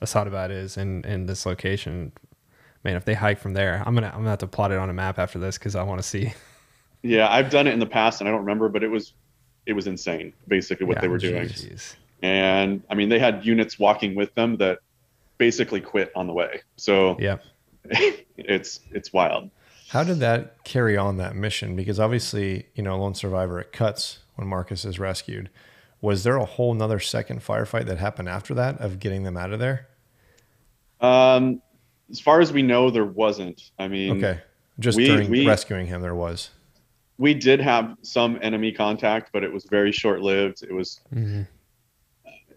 Asadabad is in in this location. Man, if they hike from there, I'm gonna I'm gonna have to plot it on a map after this because I want to see. Yeah, I've done it in the past and I don't remember, but it was it was insane basically what Yeah, they were doing. jeez. And I mean, they had units walking with them that basically quit on the way. So Yeah, (laughs) it's it's wild. How did that carry on that mission? Because obviously, you know, lone survivor it cuts when Marcus is rescued. Was there a whole nother second firefight that happened after that of getting them out of there? Um, as far as we know, there wasn't. I mean, Okay. Just we- during we- rescuing him, there was. we did have some enemy contact, but it was very short lived. It was Mhm.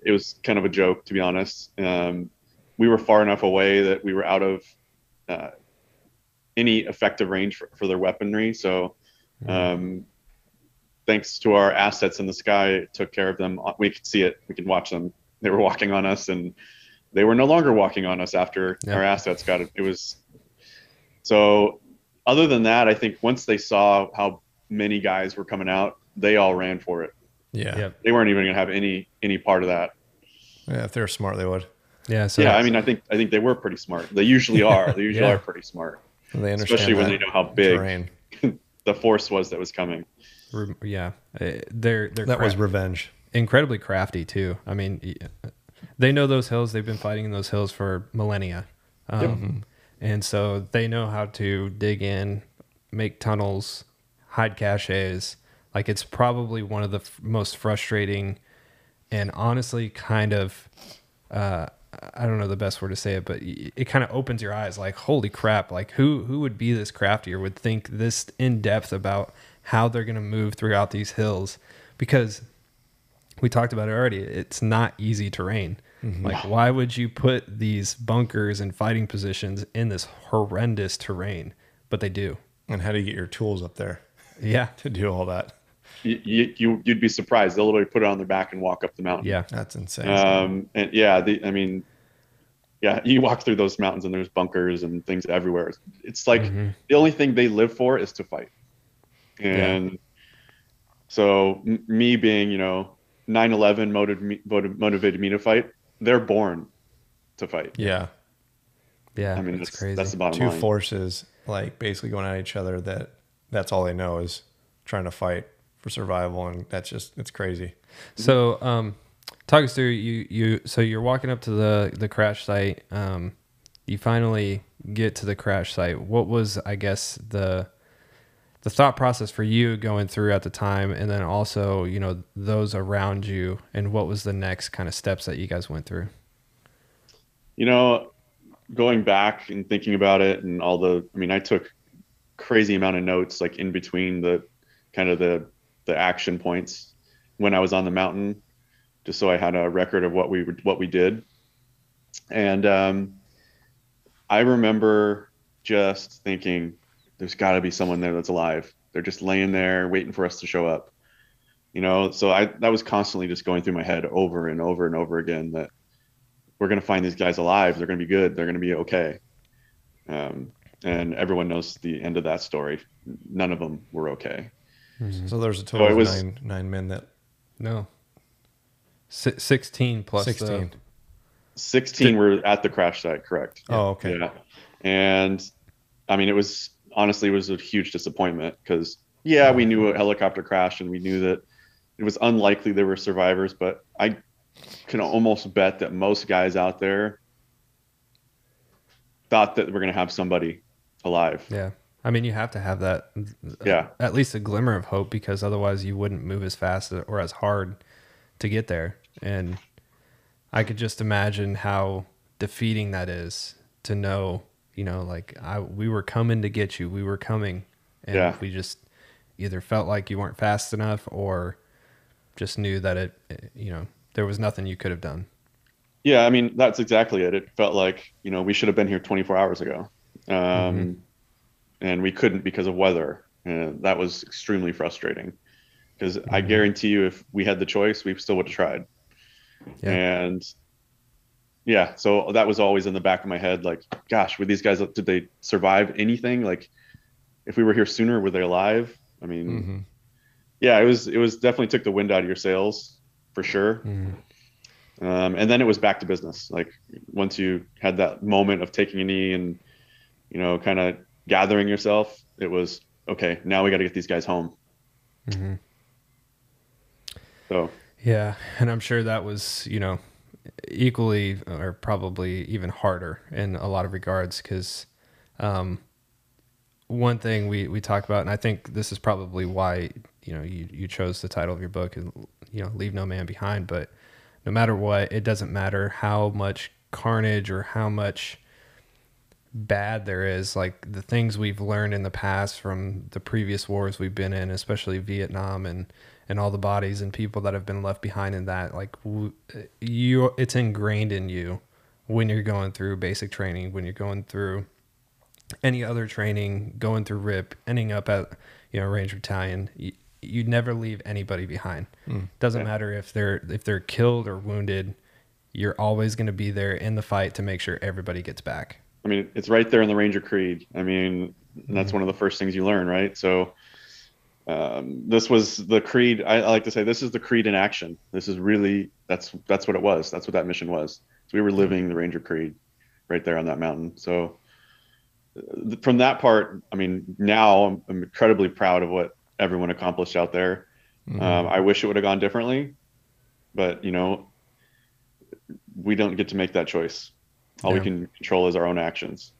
it was kind of a joke, to be honest. Um, we were far enough away that we were out of uh, any effective range for, for their weaponry. So, um, thanks to our assets in the sky, it took care of them. We could see it. We could watch them. They were walking on us, and they were no longer walking on us after Yeah. our assets got it. It was so. Other than that, I think once they saw how many guys were coming out, they all ran for it. Yeah. Yep. They weren't even going to have any any part of that. Yeah, if they're smart, they would. yeah. So yeah, I mean, I think I think they were pretty smart. They usually (laughs) are. They usually Yeah. are pretty smart, They understand especially when that they know how big terrain. (laughs) the force was that was coming. re- yeah, Uh, they're they're That was revenge. incredibly crafty too. I mean, they know those hills. They've been fighting in those hills for millennia, um, and so they know how to dig in, make tunnels, hide caches. Like it's probably one of the f- most frustrating, and honestly, kind of. Uh, I don't know the best word to say it, but it kind of opens your eyes. Like, holy crap! Like, who who would be this crafty or would think this in depth about how they're going to move throughout these hills? Because we talked about it already. It's not easy terrain. Mm-hmm. Like, why would you put these bunkers and fighting positions in this horrendous terrain? But they do. And how do you get your tools up there Yeah. (laughs) to do all that? You, you you- you'd be surprised. They'll literally put it on their back and walk up the mountain. Yeah. That's insane. Um, and yeah, the, I mean, yeah, you walk through those mountains and there's bunkers and things everywhere. It's like Mhm. the only thing they live for is to fight. And so m- me being, you know, 9/11 motivated me, motiv- motivated me to fight. They're born to fight. yeah. Yeah. I mean, it's that's, crazy. that's the bottom Two line. forces like basically going at each other that that's all they know is trying to fight for survival and that's just it's crazy. So, um, talk us through you. You so you're walking up to the the crash site. Um, you finally get to the crash site. What was, I guess, the the thought process for you going through at the time, and then also, you know, those around you, and what was the next kind of steps that you guys went through? you know going back and thinking about it and all the i mean i took crazy amount of notes like in between the kind of the the action points when I was on the mountain, just so I had a record of what we what we did. And um, I remember just thinking, there's got to be someone there that's alive. They're just laying there waiting for us to show up. You know, so I that was constantly just going through my head over and over and over again that we're going to find these guys alive. They're going to be good. They're going to be okay. Um, and everyone knows the end of that story. None of them were okay. Mm-hmm. So there's a total So of was- nine nine men that No. Si 16 plus sixteen. The, 16 were at the crash site, correct? Oh, okay. Yeah. And I mean, it was honestly, it was a huge disappointment because, yeah, we knew a helicopter crashed and we knew that it was unlikely there were survivors, but I can almost bet that most guys out there thought that we're going to have somebody alive. yeah. I mean, you have to have that. Yeah. At least a glimmer of hope because otherwise you wouldn't move as fast or as hard to get there. And I could just imagine how defeating that is to know, you know, like I we were coming to get you. We were coming. And Yeah. we just either felt like you weren't fast enough or just knew that it, it you know, there was nothing you could have done. Yeah, I mean that's exactly it. It felt like you know we should have been here 24 hours ago, um, and we couldn't because of weather. And that was extremely frustrating. Because I guarantee you, if we had the choice, we still would have tried. Yeah. And yeah, so that was always in the back of my head. Like, gosh, were these guys? Did they survive anything? Like, if we were here sooner, were they alive? I mean, Mm-hmm. yeah, it was. It was definitely took the wind out of your sails for sure. Um, and then it was back to business. Like once you had that moment of taking a knee and, you know, kind of gathering yourself, it was okay. Now we got to get these guys home. Mhm. So Yeah, and I'm sure that was, you know, equally or probably even harder in a lot of regards because um, one thing we, we talk about, and I think this is probably why, you know, you, you chose the title of your book and, you know, Leave No Man Behind, but no matter what, it doesn't matter how much carnage or how much bad there is like the things we've learned in the past from the previous wars we've been in especially Vietnam and and all the bodies and people that have been left behind in that like you it's ingrained in you when you're going through basic training when you're going through any other training going through rip ending up at you know range battalion you, you never leave anybody behind. Hmm. Doesn't Yeah. matter if they're if they're killed or wounded you're always going to be there in the fight to make sure everybody gets back I mean, it's right there in the Ranger Creed. I mean, that's one of the first things you learn, right? So um, this was the creed. I, I like to say this is the creed in action. This is really that's that's what it was. That's what that mission was. So we were living the Ranger Creed right there on that mountain. So uh, from that part, I mean, now I'm, I'm incredibly proud of what everyone accomplished out there. Mm-hmm. Um, I wish it would have gone differently, but you know, we don't get to make that choice. All we can control is our own actions.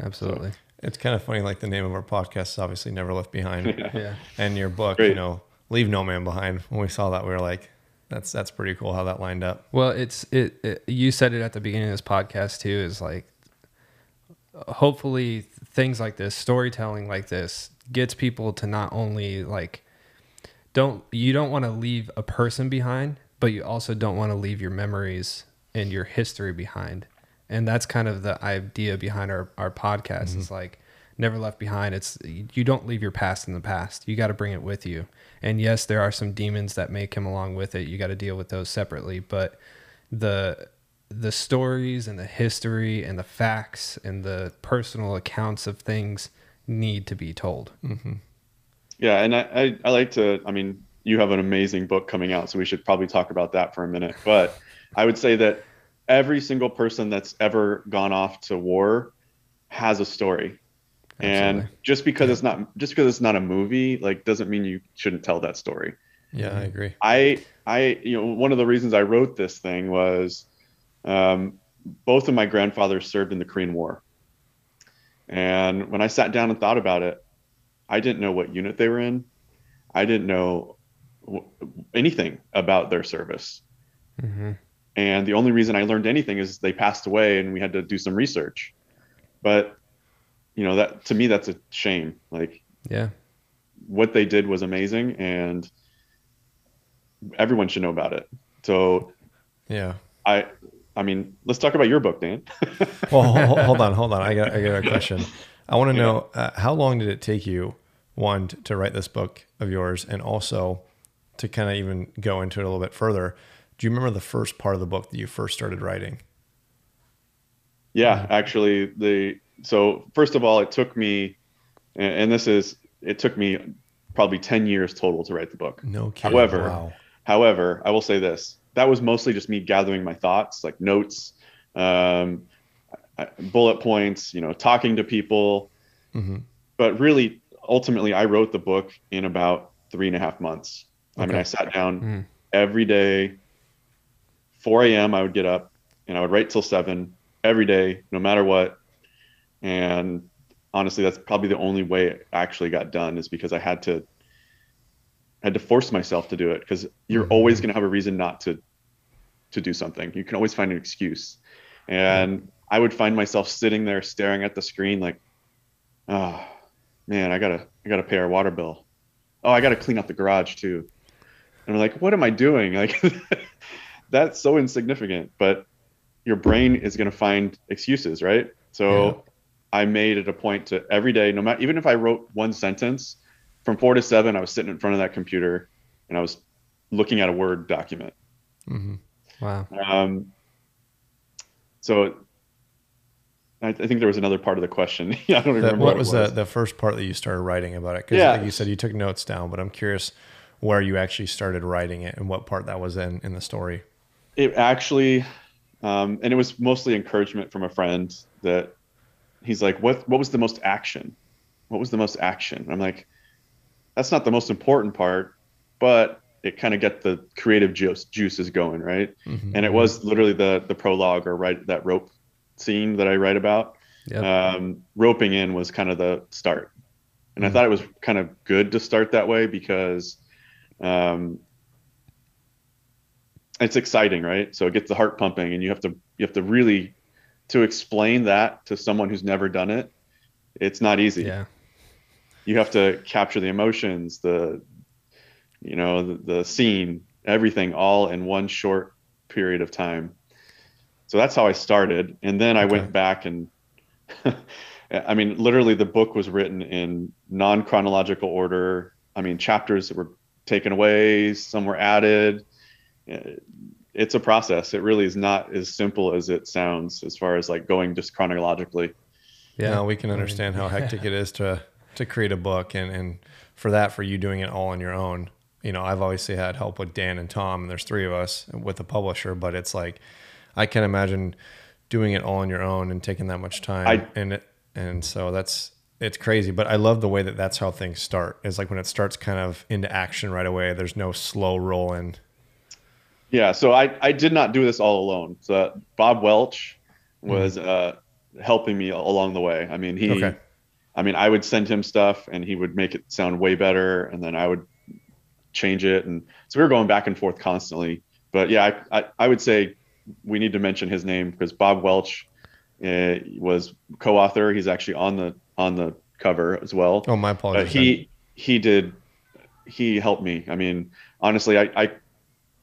absolutely It's kind of funny, like the name of our podcast is obviously Never Left Behind. (laughs) yeah And your book, you know, Leave No Man Behind. When we saw that, we were like, that's that's pretty cool how that lined up. Well, it's it, it. You said it at the beginning of this podcast too. Is like, hopefully, things like this, storytelling like this, gets people to not only like, don't you don't want to leave a person behind, but you also don't want to leave your memories and your history behind. And that's kind of the idea behind our our podcast. Is mm-hmm. like never left behind. It's you don't leave your past in the past. You got to bring it with you. And yes, there are some demons that may come along with it. You got to deal with those separately, but the the stories and the history and the facts and the personal accounts of things need to be told. Mm-hmm. Yeah, and I, I, I like to. I mean, you have an amazing book coming out, so we should probably talk about that for a minute. But I would say that every single person that's ever gone off to war has a story, and just because it's not just because it's not a movie, like doesn't mean you shouldn't tell that story. Yeah, I agree. I I you know one of the reasons I wrote this thing was um, both of my grandfathers served in the Korean War, and when I sat down and thought about it, I didn't know what unit they were in. I didn't know w- anything about their service, Mm-hmm. And the only reason I learned anything is they passed away, and we had to do some research. But you know that to me that's a shame. Like Yeah. what they did was amazing, and everyone should know about it. So Yeah. I, I mean, let's talk about your book, Dan. (laughs) Well, hold, hold on, hold on. I got, I got a question. I want to know uh, how long did it take you, one, to write this book of yours, and also to kind of even go into it a little bit further. Do you remember the first part of the book that you first started writing? Yeah, actually, the so first of all, it took me, and, this is it took me probably ten years total to write the book. No kidding. However, wow. However, I will say this: that was mostly just me gathering my thoughts, like notes, um, bullet points, you know, talking to people. hmm But really, ultimately, I wrote the book in about three and a half months. I mean, I sat down Mhm. every day, 4 a.m. I would get up and I would write till seven every day, no matter what. And honestly, that's probably the only way it actually got done is because I had to I had to force myself to do it because you're Mhm. always going to have a reason not to to do something. You can always find an excuse. And I would find myself sitting there staring at the screen like, oh man, I gotta I gotta pay our water bill. Oh, I gotta clean up the garage too. And I'm like, what am I doing? Like (laughs) that's so insignificant, but your brain is gonna find excuses, right? So I made it a point to every day, no matter even if I wrote one sentence, from four to seven, I was sitting in front of that computer and I was looking at a Word document. hmm Wow. Um, so I, I think there was another part of the question. (laughs) I don't The, remember what it was the, the first part that you started writing about it? Because Yeah. like you said, you took notes down, but I'm curious where you actually started writing it and what part that was in in the story. It actually um, and it was mostly encouragement from a friend that he's like what what was the most action what was the most action i'm like that's not the most important part but it kind of get the creative juice juices going right Mhm. and it was literally the the prologue or right that rope scene that i write about Yep. um, roping in was kind of the start and i Mhm. thought it was kind of good to start that way because um, it's exciting right? So it gets the heart pumping and you have to you have to really to explain that to someone who's never done it it's not easy. Yeah. you have to capture the emotions the you know the, the scene everything all in one short period of time. So that's how i started. And then i Okay. went back and (laughs) i mean literally the book was written in non-chronological order. I mean chapters that were taken away some were added it's a process it really is not as simple as it sounds as far as like going just chronologically Yeah. Now we can understand how (laughs) hectic it is to to create a book and and for that for you doing it all on your own. You know, I've obviously had help with Dan and Tom, and there's three of us with the publisher, but it's like I can imagine doing it all on your own and taking that much time. I- and it and so that's it's crazy, but I love the way that that's how things start. It's like when it starts kind of into action right away. There's no slow roll in. Yeah, so I, I did not do this all alone. So Bob Welch was uh, helping me along the way. I mean, he, Okay. I mean, I would send him stuff and he would make it sound way better, and then I would change it, and so we were going back and forth constantly. But yeah, I, I, I would say we need to mention his name because Bob Welch uh, was co-author. He's actually on the on the cover as well. Oh, my But apologies. he he did he helped me. I mean, honestly, I I,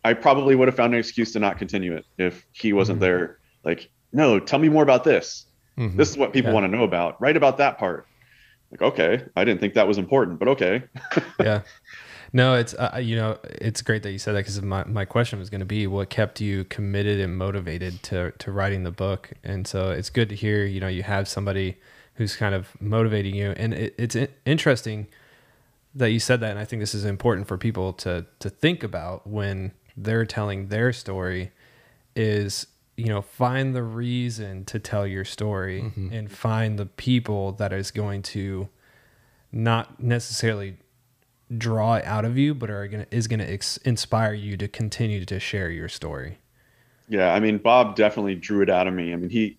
I probably would have found an excuse to not continue it if he wasn't Mhm. there. Like, no, tell me more about this. Mhm. This is what people Yeah. want to know about. Write about that part. Like, okay, I didn't think that was important, but okay. (laughs) yeah. No, it's uh, you know it's great that you said that because my, my question was going to be what kept you committed and motivated to to writing the book, and so it's good to hear you know you have somebody who's kind of motivating you, and it, it's interesting that you said that, and I think this is important for people to to think about when they're telling their story, is you know find the reason to tell your story Mhm. and find the people that is going to not necessarily draw it out of you, but are gonna is gonna ex- inspire you to continue to share your story. Yeah, I mean, Bob definitely drew it out of me. I mean, he,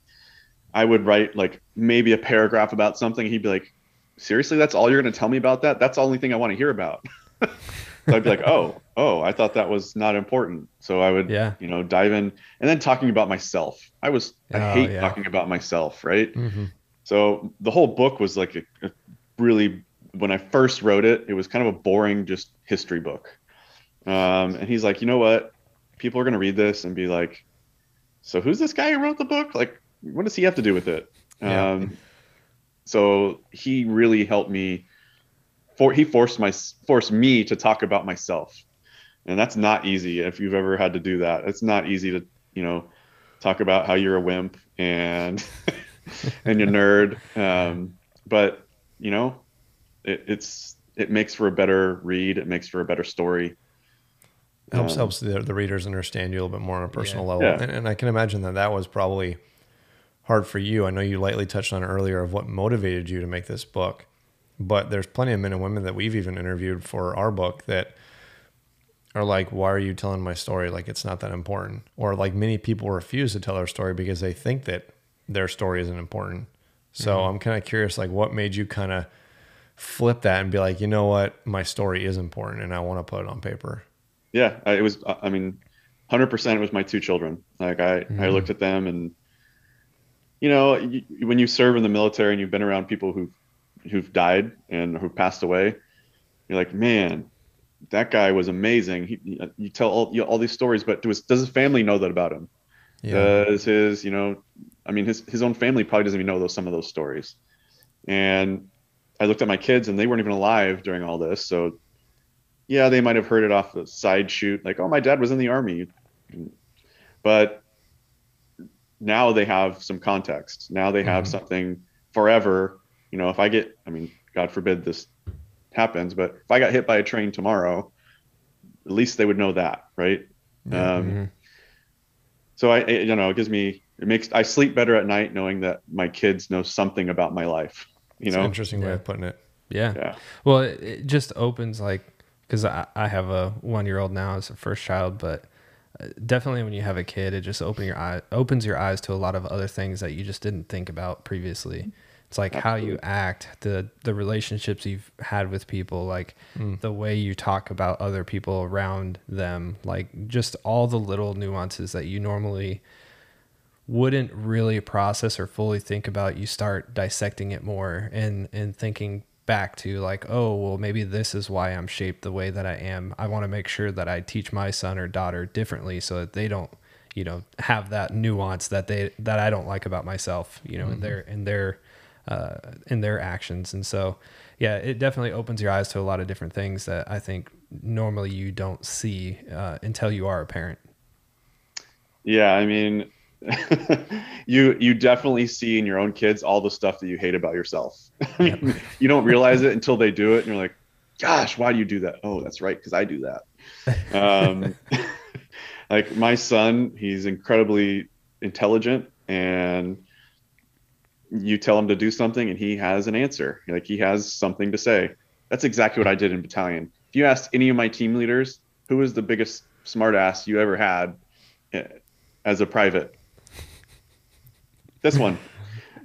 I would write like maybe a paragraph about something. He'd be like, seriously, that's all you're going to tell me about that? That's the only thing I want to hear about. (laughs) so I'd be like, oh, oh, I thought that was not important. So I would, Yeah. you know, dive in and then talking about myself. I was, I Oh, hate yeah. talking about myself, right? Mhm. So the whole book was like a, a really when I first wrote it, it was kind of a boring, just history book. Um, and he's like, you know what? People are going to read this and be like, so who's this guy who wrote the book? Like, what does he have to do with it? Yeah. Um, so he really helped me. For he forced my forced me to talk about myself, and that's not easy. If you've ever had to do that, it's not easy to you know talk about how you're a wimp and (laughs) and you're nerd. Um, but you know, it, it's it makes for a better read. It makes for a better story. helps Um, helps the, the readers understand you a little bit more on a personal level Yeah. And, and i can imagine that that was probably hard for you i know you lightly touched on earlier of what motivated you to make this book but there's plenty of men and women that we've even interviewed for our book that are like why are you telling my story? Like it's not that important. Or like many people refuse to tell their story because they think that their story isn't important. So Mm-hmm. i'm kind of curious like what made you kind of flip that and be like you know what? My story is important and i want to put it on paper. Yeah it was i mean 100% it was my two children. Like i i looked at them and you know you, when you serve in the military and you've been around people who've who've died and who passed away you're like man that guy was amazing he, you tell all, you, all these stories but does, does his family know that about him does his you know i mean his, his own family probably doesn't even know those some of those stories and i looked at my kids and they weren't even alive during all this so yeah, they might have heard it off the side shoot, like, oh, my dad was in the army. But now they have some context. Now they have Mhm. something forever. You know, if I get, I mean, God forbid this happens, but if I got hit by a train tomorrow, at least they would know that, right? Um, Mhm. So I, it, you know, it gives me, it makes, I sleep better at night knowing that my kids know something about my life. You It's an know, interesting way Yeah. of putting it. Yeah. yeah, Well, it, it just opens like because I, I have a one year old now as a first child, but uh, definitely when you have a kid, it just open your eye opens your eyes to a lot of other things that you just didn't think about previously. It's like how you act, the the relationships you've had with people, like hmm. the way you talk about other people around them, like just all the little nuances that you normally wouldn't really process or fully think about you start dissecting it more and and thinking back to like oh well maybe this is why i'm shaped the way that i am. I want to make sure that i teach my son or daughter differently so that they don't you know have that nuance that they that i don't like about myself you know in mm-hmm. their in their uh in their actions and so yeah it definitely opens your eyes to a lot of different things that i think normally you don't see uh, until you are a parent Yeah, I mean, (laughs) you you definitely see in your own kids all the stuff that you hate about yourself. (laughs) I mean, you don't realize it until they do it, and you're like, "Gosh, why do you do that?" Oh, that's right, because I do that. (laughs) Um, like my son, he's incredibly intelligent, and you tell him to do something, and he has an answer. Like he has something to say. That's exactly what I did in battalion. If you asked any of my team leaders who was the biggest smartass you ever had eh, as a private, this one. (laughs)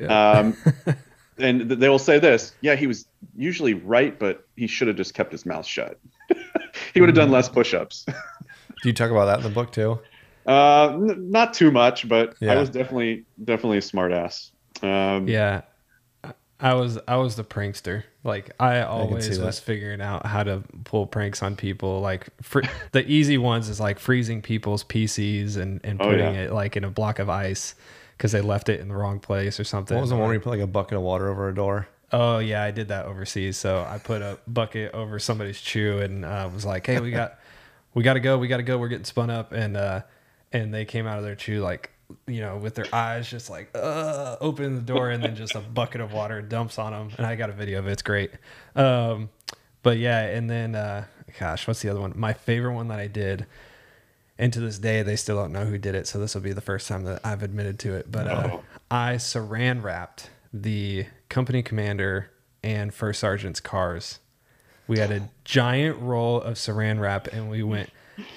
Um, (laughs) and th- they will say this yeah he was usually right but he should have just kept his mouth shut (laughs) he would have done less push-ups Do you talk about that in the book too? uh, n- not too much but i was definitely definitely a smartass um, Yeah. I was I was the prankster. Like I always that. was figuring out how to pull pranks on people. Like fr- the easy ones is like freezing people's PCs and and Oh, putting yeah. it like in a block of ice because they left it in the wrong place or something. What was the Or- one where you put like a bucket of water over a door? Oh yeah, I did that overseas. So I put a bucket over somebody's chew and uh, was like, "Hey, we got, we got to go. We got to go. We're getting spun up." And uh, and they came out of their chew like, you know, with their eyes just like, uh, open the door and then just a bucket of water dumps on them. And I got a video of it. It's great. Um, but yeah, and then uh, gosh, what's the other one? My favorite one that I did. And to this day, they still don't know who did it. So this will be the first time that I've admitted to it. But uh, Oh. I saran wrapped the company commander and first sergeant's cars. We had a giant roll of saran wrap and we went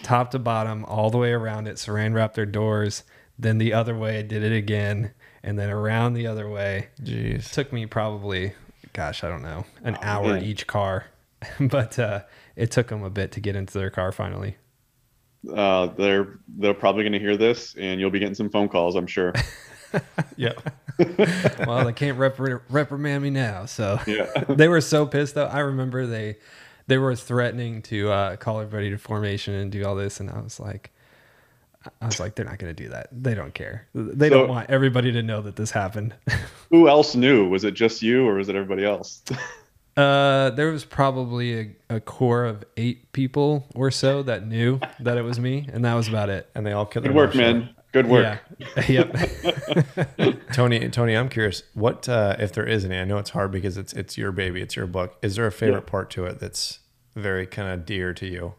top to bottom all the way around it, saran wrapped their doors, then the other way, I did it again, and then around the other way. Jeez. took me probably, gosh, I don't know, an Oh, hour man. each car. (laughs) but uh, it took them a bit to get into their car finally. uh, they're they're probably going to hear this and you'll be getting some phone calls i'm sure (laughs) yeah. (laughs) well, they can't repri- reprimand me now. So Yeah. they were so pissed though. I remember they they were threatening to uh, call everybody to formation and do all this, and I was like, I was like, they're not going to do that. They don't care. They So- don't want everybody to know that this happened. (laughs) Who else knew? Was it just you or was it everybody else? Uh, there was probably a, a core of eight people or so that knew that it was me, and that was about it. And they all killed Good their work, man. Good work. Yeah. (laughs) yep. (laughs) Tony, Tony, I'm curious. What uh, if there is any? I know it's hard because it's it's your baby, it's your book. Is there a favorite Yeah. part to it that's very kind of dear to you?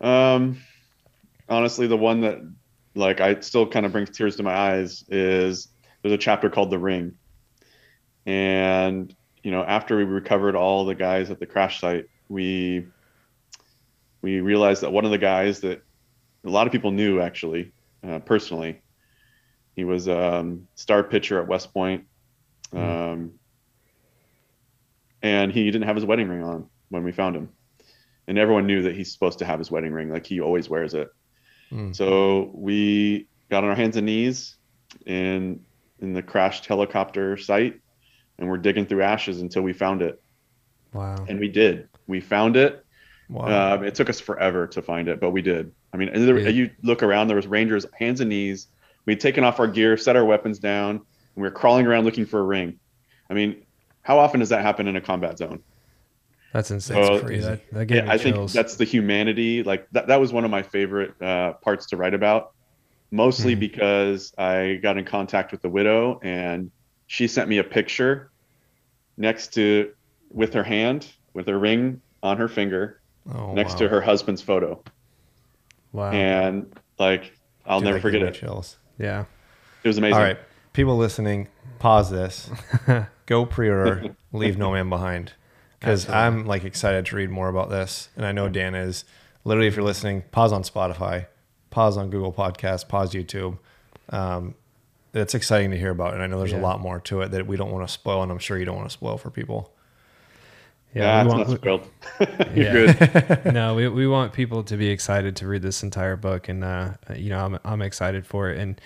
Um, honestly, the one that like I still kind of brings tears to my eyes is there's a chapter called The Ring, and you know after we recovered all the guys at the crash site, we we realized that one of the guys that a lot of people knew actually uh, personally, he was a um, star pitcher at West Point, um, and he didn't have his wedding ring on when we found him. And everyone knew that he's supposed to have his wedding ring like he always wears it Mm. so we got on our hands and knees in in the crashed helicopter site and we're digging through ashes until we found it Wow. and we did we found it Wow. um, it took us forever to find it but we did i mean and there, Yeah. you look around there was rangers hands and knees we'd taken off our gear set our weapons down and we were crawling around looking for a ring i mean how often does that happen in a combat zone That's insane. Well, That's crazy. That, that yeah, I think that's the humanity. Like that, that was one of my favorite uh, parts to write about, mostly Mhm. because I got in contact with the widow and she sent me a picture next to with her hand with her ring on her finger oh, next wow. to her husband's photo, wow. and like I'll Dude, never forget it. Chills. yeah. It was amazing. All right, people listening, pause this. (laughs) Go pre-order (laughs) "Leave No Man Behind" because I'm like excited to read more about this, and I know Dan is. Literally, if you're listening, pause on Spotify, pause on Google Podcast, pause YouTube. Um, it's exciting to hear about, and I know there's a lot more to it that we don't want to spoil, and I'm sure you don't want to spoil for people. Yeah, we it's want- not spoiled. (laughs) You're good. (laughs) (laughs) no, we, we want people to be excited to read this entire book, and uh, you know, I'm I'm excited for it, and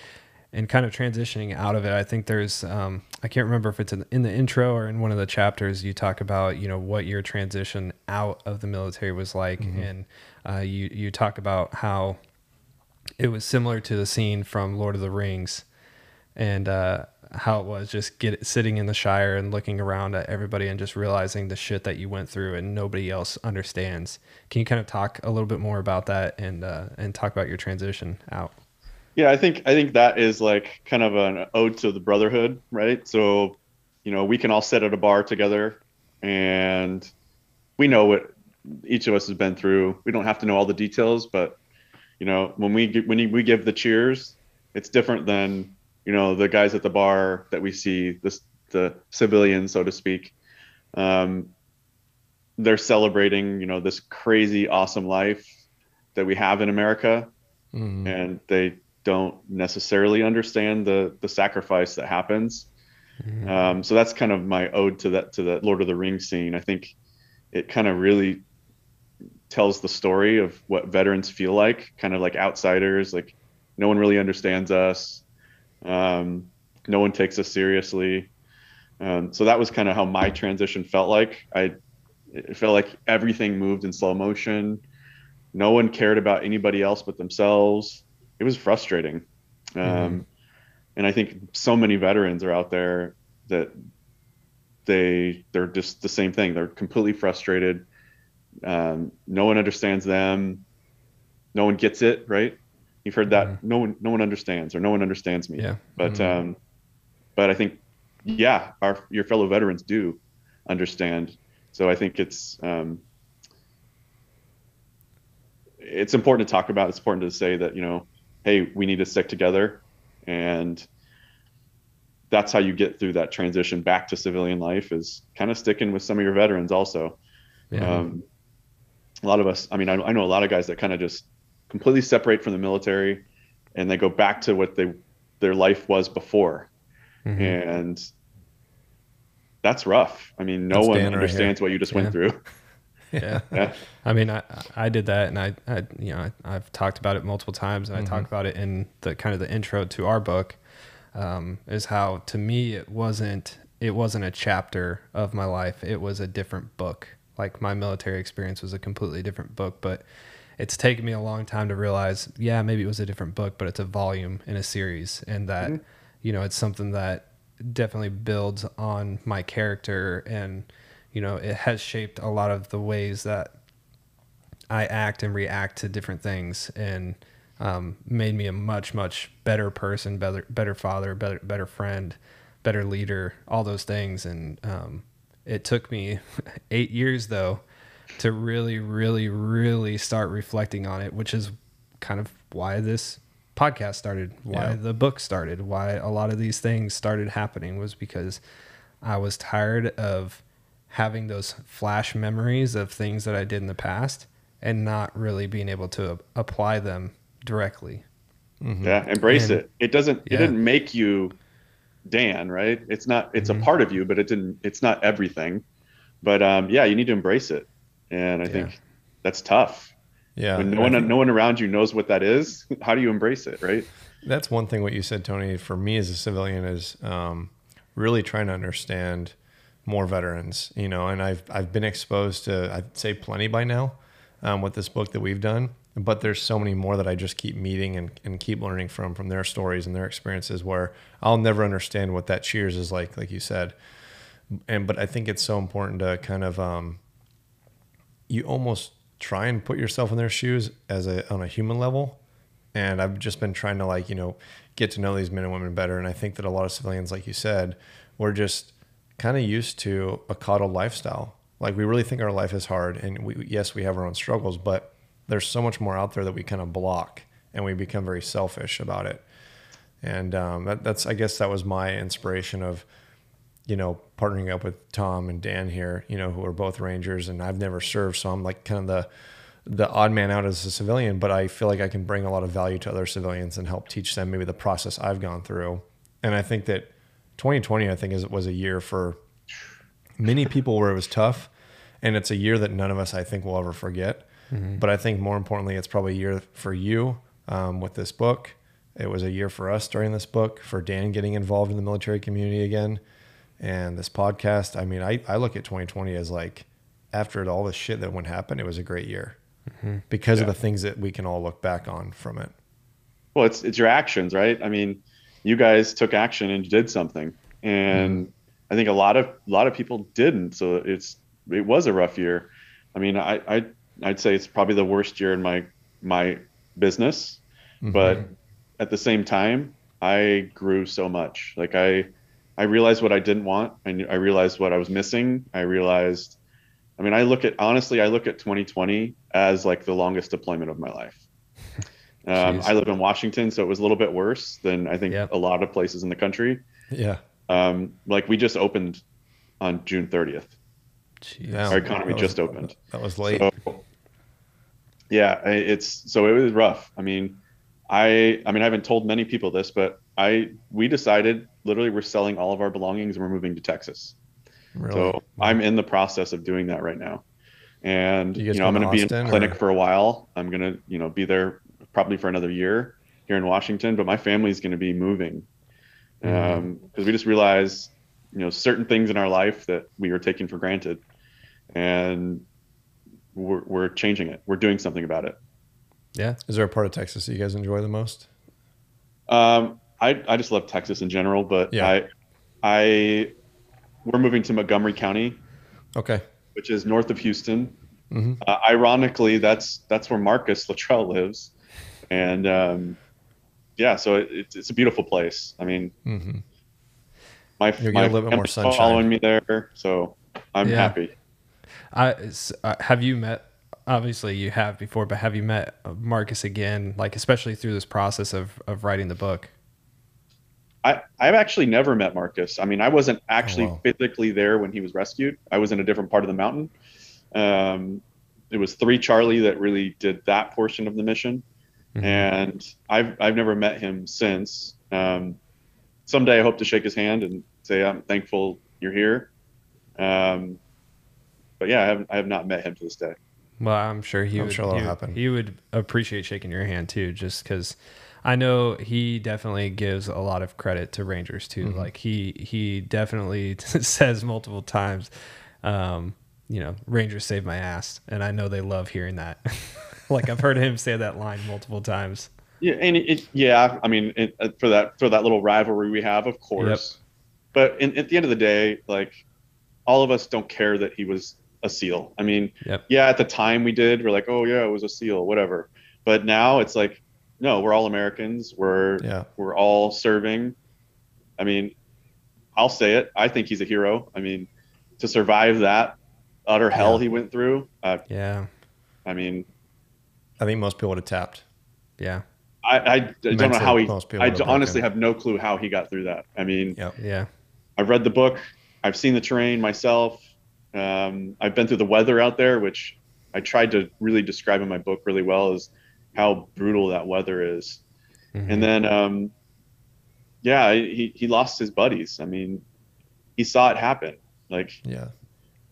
and kind of transitioning out of it. I think there's um, I can't remember if it's in, in the intro or in one of the chapters you talk about you know what your transition out of the military was like, and uh, you you talk about how it was similar to the scene from Lord of the Rings, and uh, how it was just get sitting in the Shire and looking around at everybody and just realizing the shit that you went through and nobody else understands. Can you kind of talk a little bit more about that and uh, and talk about your transition out? Yeah, I think I think that is like kind of an ode to the brotherhood, right? So, you know, we can all sit at a bar together, and we know what each of us has been through. We don't have to know all the details, but you know, when we when we give the cheers, it's different than you know the guys at the bar that we see, this the civilians, so to speak. Um, they're celebrating, you know, this crazy, awesome life that we have in America Mhm. and they don't necessarily understand the the sacrifice that happens. Um, so that's kind of my ode to that to the Lord of the Rings scene. I think it kind of really tells the story of what veterans feel like, kind of like outsiders. Like no one really understands us. Um, no one takes us seriously. Um, so that was kind of how my transition felt like. I it felt like everything moved in slow motion. No one cared about anybody else but themselves. It was frustrating. Um, Mhm. And I think so many veterans are out there that they they're just the same thing. They're completely frustrated. Um, no one understands them. No one gets it. Right? You've heard that. Mhm. No one no one understands or no one understands me. Yeah, But Mhm. um, but I think yeah, our your fellow veterans do understand. So I think it's um, it's important to talk about. It's important to say that you know, hey, we need to stick together, and that's how you get through that transition back to civilian life. Is kind of sticking with some of your veterans also. yeah, Um, a lot of us, I mean, I, I know a lot of guys that kind of just completely separate from the military, and they go back to what they their life was before, Mhm. and that's rough. I mean, no That's one Dan right understands what you just Yeah. went through. (laughs) (laughs) Yeah. Yeah. I mean, I, I did that and I, I you know, I, have talked about it multiple times and I talked about it in the kind of the intro to our book, um, is how to me, it wasn't, it wasn't a chapter of my life. It was a different book. Like my military experience was a completely different book, but it's taken me a long time to realize, yeah, maybe it was a different book, but it's a volume in a series and that, Mm-hmm. you know, it's something that definitely builds on my character and, you know, it has shaped a lot of the ways that I act and react to different things and um, made me a much, much better person, better, better father, better, better friend, better leader, all those things. And um, it took me (laughs) eight years though to really, really, really start reflecting on it, which is kind of why this podcast started, why Yeah. the book started, why a lot of these things started happening was because I was tired of having those flash memories of things that I did in the past and not really being able to apply them directly. Yeah, embrace And- it. It doesn't. Yeah. It didn't make you Dan, right? It's not. It's Mhm. a part of you, but it didn't. It's not everything. But um, yeah, you need to embrace it, and I think that's tough. Yeah. when no one, think no one around you knows what that is. (laughs) How do you embrace it, right? that's one thing what you said, Tony, for me as a civilian is um, really trying to understand more veterans, you know, and I've, I've been exposed to, I'd say plenty by now um, with this book that we've done, but there's so many more that I just keep meeting and, and keep learning from, from their stories and their experiences where I'll never understand what that cheers is like, like you said. And, but I think it's so important to kind of, um, you almost try and put yourself in their shoes as a on a human level and i've just been trying to like you know get to know these men and women better and i think that a lot of civilians like you said we're just kind of used to a coddled lifestyle like we really think our life is hard and we yes we have our own struggles but there's so much more out there that we kind of block and we become very selfish about it and um, that, that's i guess that was my inspiration of you know, partnering up with Tom and Dan here, you know, who are both Rangers and I've never served. So I'm like kind of the, the odd man out as a civilian, but I feel like I can bring a lot of value to other civilians and help teach them maybe the process I've gone through. And I think that 2020, I think is, was a year for many people where it was tough. And it's a year that none of us, I think, will ever forget. But I think more importantly, it's probably a year for you um, with this book. It was a year for us during this book, for Dan getting involved in the military community again and this podcast. I mean, I, I look at 2020 as like after all this shit that went happen, it was a great year because of the things that we can all look back on from it. Well, it's it's your actions, right? I mean, you guys took action and did something, and mm-hmm. I think a lot of a lot of people didn't. So it's it was a rough year. I mean, I, I I'd say it's probably the worst year in my my business, mm-hmm. but at the same time, I grew so much. Like I I realized what I didn't want. I knew, I realized what I was missing. I realized. I mean, I look at honestly, I look at 2020 as like the longest deployment of my life. Um, I live in Washington, so it was a little bit worse than I think Yep. a lot of places in the country. Yeah. Um, like we just opened on June 30th. Jeez. Our economy was- just opened. That was late. So, yeah, it's so it was rough. I mean, I I mean I haven't told many people this, but I we decided literally we're selling all of our belongings and we're moving to Texas. really. So I'm in the process of doing that right now. And You you, know, I'm going going to to be in clinic or- for a while. I'm going to, you know, be there probably for another year here in Washington, but my family's going to be moving. Mm-hmm. Um, we just realized, you know, certain things in our life that we were taking for granted and we're, we're changing it. We're doing something about it. Yeah. Is there a part of Texas that you guys enjoy the most? Um, I, I just love Texas in general, but Yeah. I, I, we're moving to Montgomery County, Okay. which is north of Houston. Mhm. Uh, ironically, that's that's where Marcus Luttrell lives, and um, yeah, so it, it's it's a beautiful place. I mean, hmm my You'll get my a little bit more sunshine. following me there, so I'm Yeah. happy. I uh, have you met? Obviously, you have before, but have you met uh, Marcus again? Like, especially through this process of of writing the book. I I've actually never met Marcus. I mean, I wasn't actually Oh, wow. physically there when he was rescued. I was in a different part of the mountain. Um, it was three Charlie that really did that portion of the mission. Mhm. and I've I've never met him since. Um, someday I hope to shake his hand and say I'm thankful you're here. Um, but yeah, I have I have not met him to this day. Well, I'm sure he I'm would. sure that'll he, happen. He would appreciate shaking your hand too, just because I know he definitely gives a lot of credit to Rangers too. Mm-hmm. Like he he definitely (laughs) says multiple times, um, you know, Rangers saved my ass, and I know they love hearing that. (laughs) like I've heard him say that line multiple times. Yeah, and it, it yeah, I mean, it, uh, for that for that little rivalry we have, of course. But in, at the end of the day, like all of us don't care that he was a SEAL. I mean, Yep. yeah, at the time we did, we're like, oh yeah, it was a SEAL, whatever. But now it's like, no, we're all Americans. We're Yeah. we're all serving. I mean, I'll say it. I think he's a hero. I mean, to survive that utter hell Yeah. he went through. Uh, Yeah, I mean, I think most people would have tapped. yeah, I, I don't know how he. most people I have honestly broken. have no clue how he got through that. I mean, Yep. yeah, I've read the book. I've seen the terrain myself. Um, I've been through the weather out there, which I tried to really describe in my book really well, is how brutal that weather is. Mhm. And then, um, yeah, he he lost his buddies. I mean, he saw it happen. Like Yeah.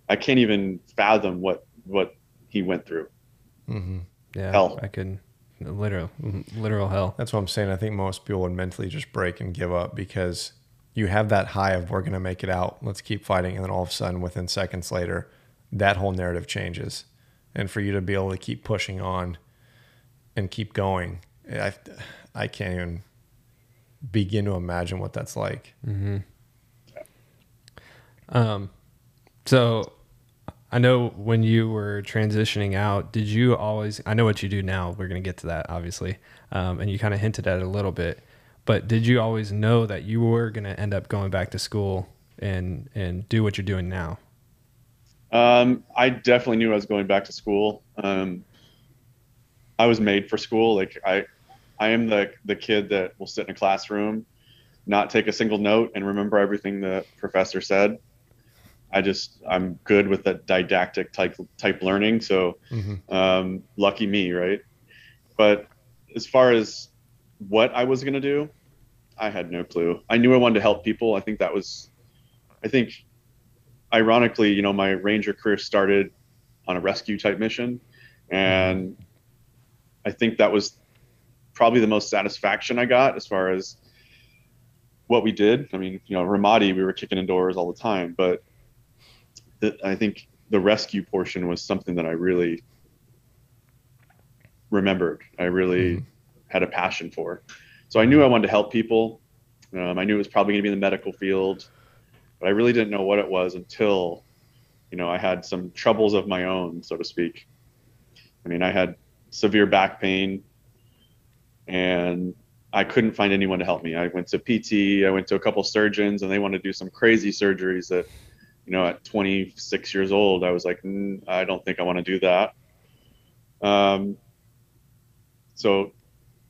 I can't even fathom what what he went through. hmm yeah. Hell. I could literal literal hell. That's what I'm saying. I think most people would mentally just break and give up because you have that high of we're going to make it out. Let's keep fighting. And then all of a sudden, within seconds later, that whole narrative changes. And for you to be able to keep pushing on and keep going, I, I can't even begin to imagine what that's like. Um, so I know when you were transitioning out, did you always? I know what you do now. We're gonna get to that, obviously, um, and you kind of hinted at it a little bit. But did you always know that you were gonna end up going back to school and and do what you're doing now? Um, I definitely knew I was going back to school. Um, I was made for school. Like I, I am the the kid that will sit in a classroom, not take a single note, and remember everything the professor said. I just I'm good with that didactic type type learning. So hmm um, lucky me, right? But as far as what I was gonna do, I had no clue. I knew I wanted to help people. I think that was, I think, ironically, you know, my ranger career started on a rescue type mission, and I think that was probably the most satisfaction I got as far as what we did. I mean, you know, Ramadi, we were kicking in doors all the time, but I think the rescue portion was something that I really remembered. I really Mhm. had a passion for. So I knew I wanted to help people. Um, I knew it was probably going to be in the medical field, but I really didn't know what it was until, you know, I had some troubles of my own, so to speak. I mean, I had severe back pain, and I couldn't find anyone to help me. I went to PT, I went to a couple surgeons, and they wanted to do some crazy surgeries that, you know, at 26 years old, I was like, mm, I don't think I want to do that. Um, so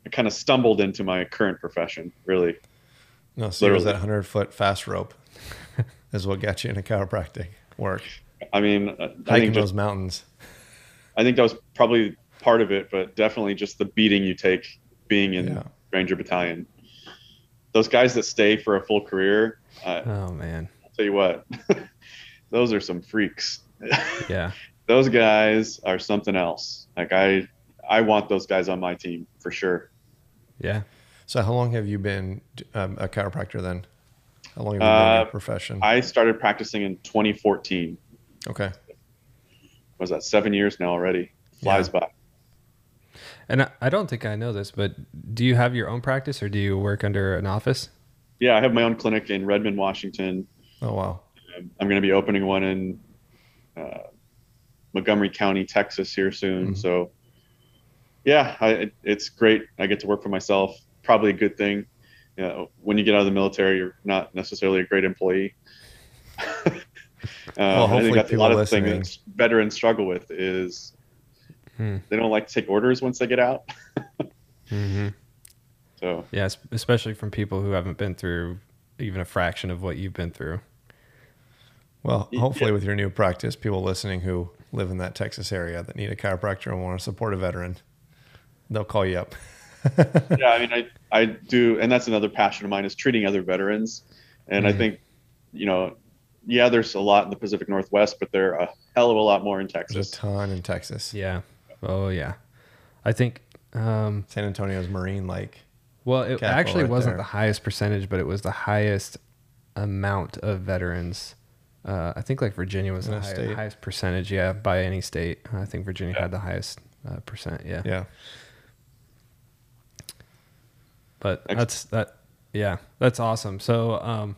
I kind of stumbled into my current profession, really. No, so it was Literally. that 100 foot fast rope (laughs) is what got you into chiropractic work. I mean, uh, I Hiking think those just, mountains. I think that was probably part of it, but definitely just the beating you take being in Yeah. Ranger Battalion. Those guys that stay for a full career, uh, Oh man, I'll tell you what, (laughs) those are some freaks. yeah, (laughs) those guys are something else. Like I, I want those guys on my team for sure. yeah. So, how long have you been um, a chiropractor then? How long have you been in Uh, your profession? I started practicing in 2014. okay. Was that seven years now already? Flies by. And I, I don't think I know this, but do you have your own practice or do you work under an office? Yeah, I have my own clinic in Redmond, Washington. Oh, wow. Um, I'm going to be opening one in uh, Montgomery County, Texas here soon. Mhm. So, yeah, I, it, it's great. I get to work for myself. Probably a good thing. You know, when you get out of the military, you're not necessarily a great employee. uh, (laughs) Well, I hopefully think that's a lot of listening- things veterans struggle with is Hmm. they don't like to take orders once they get out. (laughs) Mm-hmm. So Yeah, especially from people who haven't been through even a fraction of what you've been through. Well, hopefully, yeah. with your new practice, people listening who live in that Texas area that need a chiropractor and want to support a veteran, they'll call you up. (laughs) yeah, I mean, I, I do, and that's another passion of mine is treating other veterans. And I Mhm. think, you know, yeah, there's a lot in the Pacific Northwest, but there are a hell of a lot more in Texas. There's a ton in Texas. Yeah. Oh yeah. I think. Um, San Antonio's Marine Lake. well, it actually right wasn't there. the highest percentage, but it was the highest amount of veterans. Uh, I think like Virginia was In the high- state? highest percentage. Yeah, by any state. I think Virginia Yeah. had the highest uh, percent. Yeah. Yeah. But that's that. Yeah, that's awesome. So, um,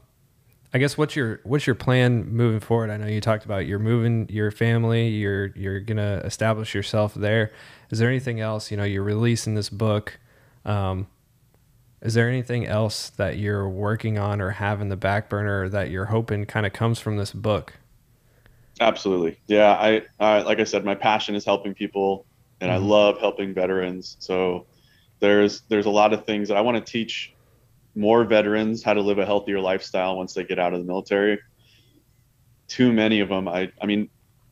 I guess what's your what's your plan moving forward? I know you talked about you're moving your family. You're you're gonna establish yourself there. Is there anything else? You know, you're releasing this book. Um, is there anything else that you're working on or have in the back burner that you're hoping kind of comes from this book? Absolutely. Yeah. I, I, like I said, my passion is helping people and I Mhm. love helping veterans. So there's, there's a lot of things that I want to teach more veterans how to live a healthier lifestyle once they get out of the military. Too many of them. I, I mean,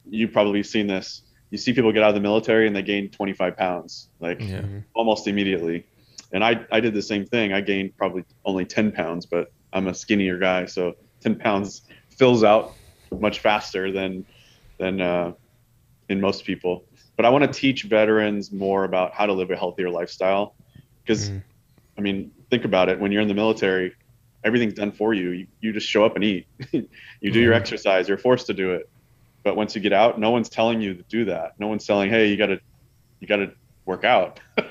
you've probably seen this. You see people get out of the military and they gain 25 pounds, like Yeah. almost immediately. And I, I did the same thing. I gained probably only 10 pounds, but I'm a skinnier guy. So 10 pounds fills out much faster than, than, uh, in most people. But I want to teach veterans more about how to live a healthier lifestyle. Because, Mhm. I mean, think about it. When you're in the military, everything's done for you. You, you just show up and eat. (laughs) you do your Mhm. exercise. You're forced to do it. But once you get out, no one's telling you to do that. No one's telling, hey, you got to, you got to work out. (laughs)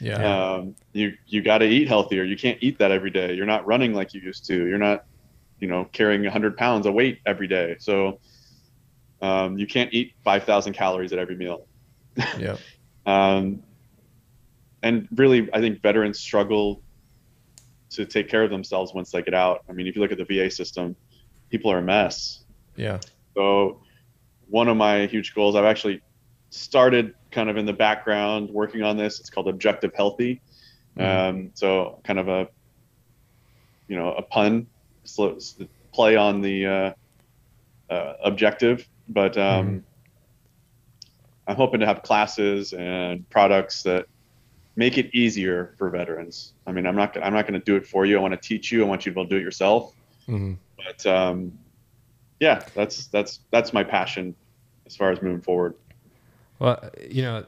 Yeah. um, you you got to eat healthier. You can't eat that every day. You're not running like you used to. You're not, you know, carrying 100 pounds of weight every day. So um, you can't eat 5,000 calories at every meal. (laughs) yeah. Um, and really, I think veterans struggle to take care of themselves once they get out. I mean, if you look at the VA system, people are a mess. Yeah. So one of my huge goals, I've actually started kind of in the background working on this. It's called Objective Healthy. Um, so kind of a, you know, a pun, sl- s- play on the uh, uh, objective, but um, I'm hoping to have classes and products that make it easier for veterans. I mean, I'm not I'm not going to do it for you. I want to teach you. I want you to be able to do it yourself. Mhm. But um, yeah, that's that's that's my passion as far as moving forward. Well, you know,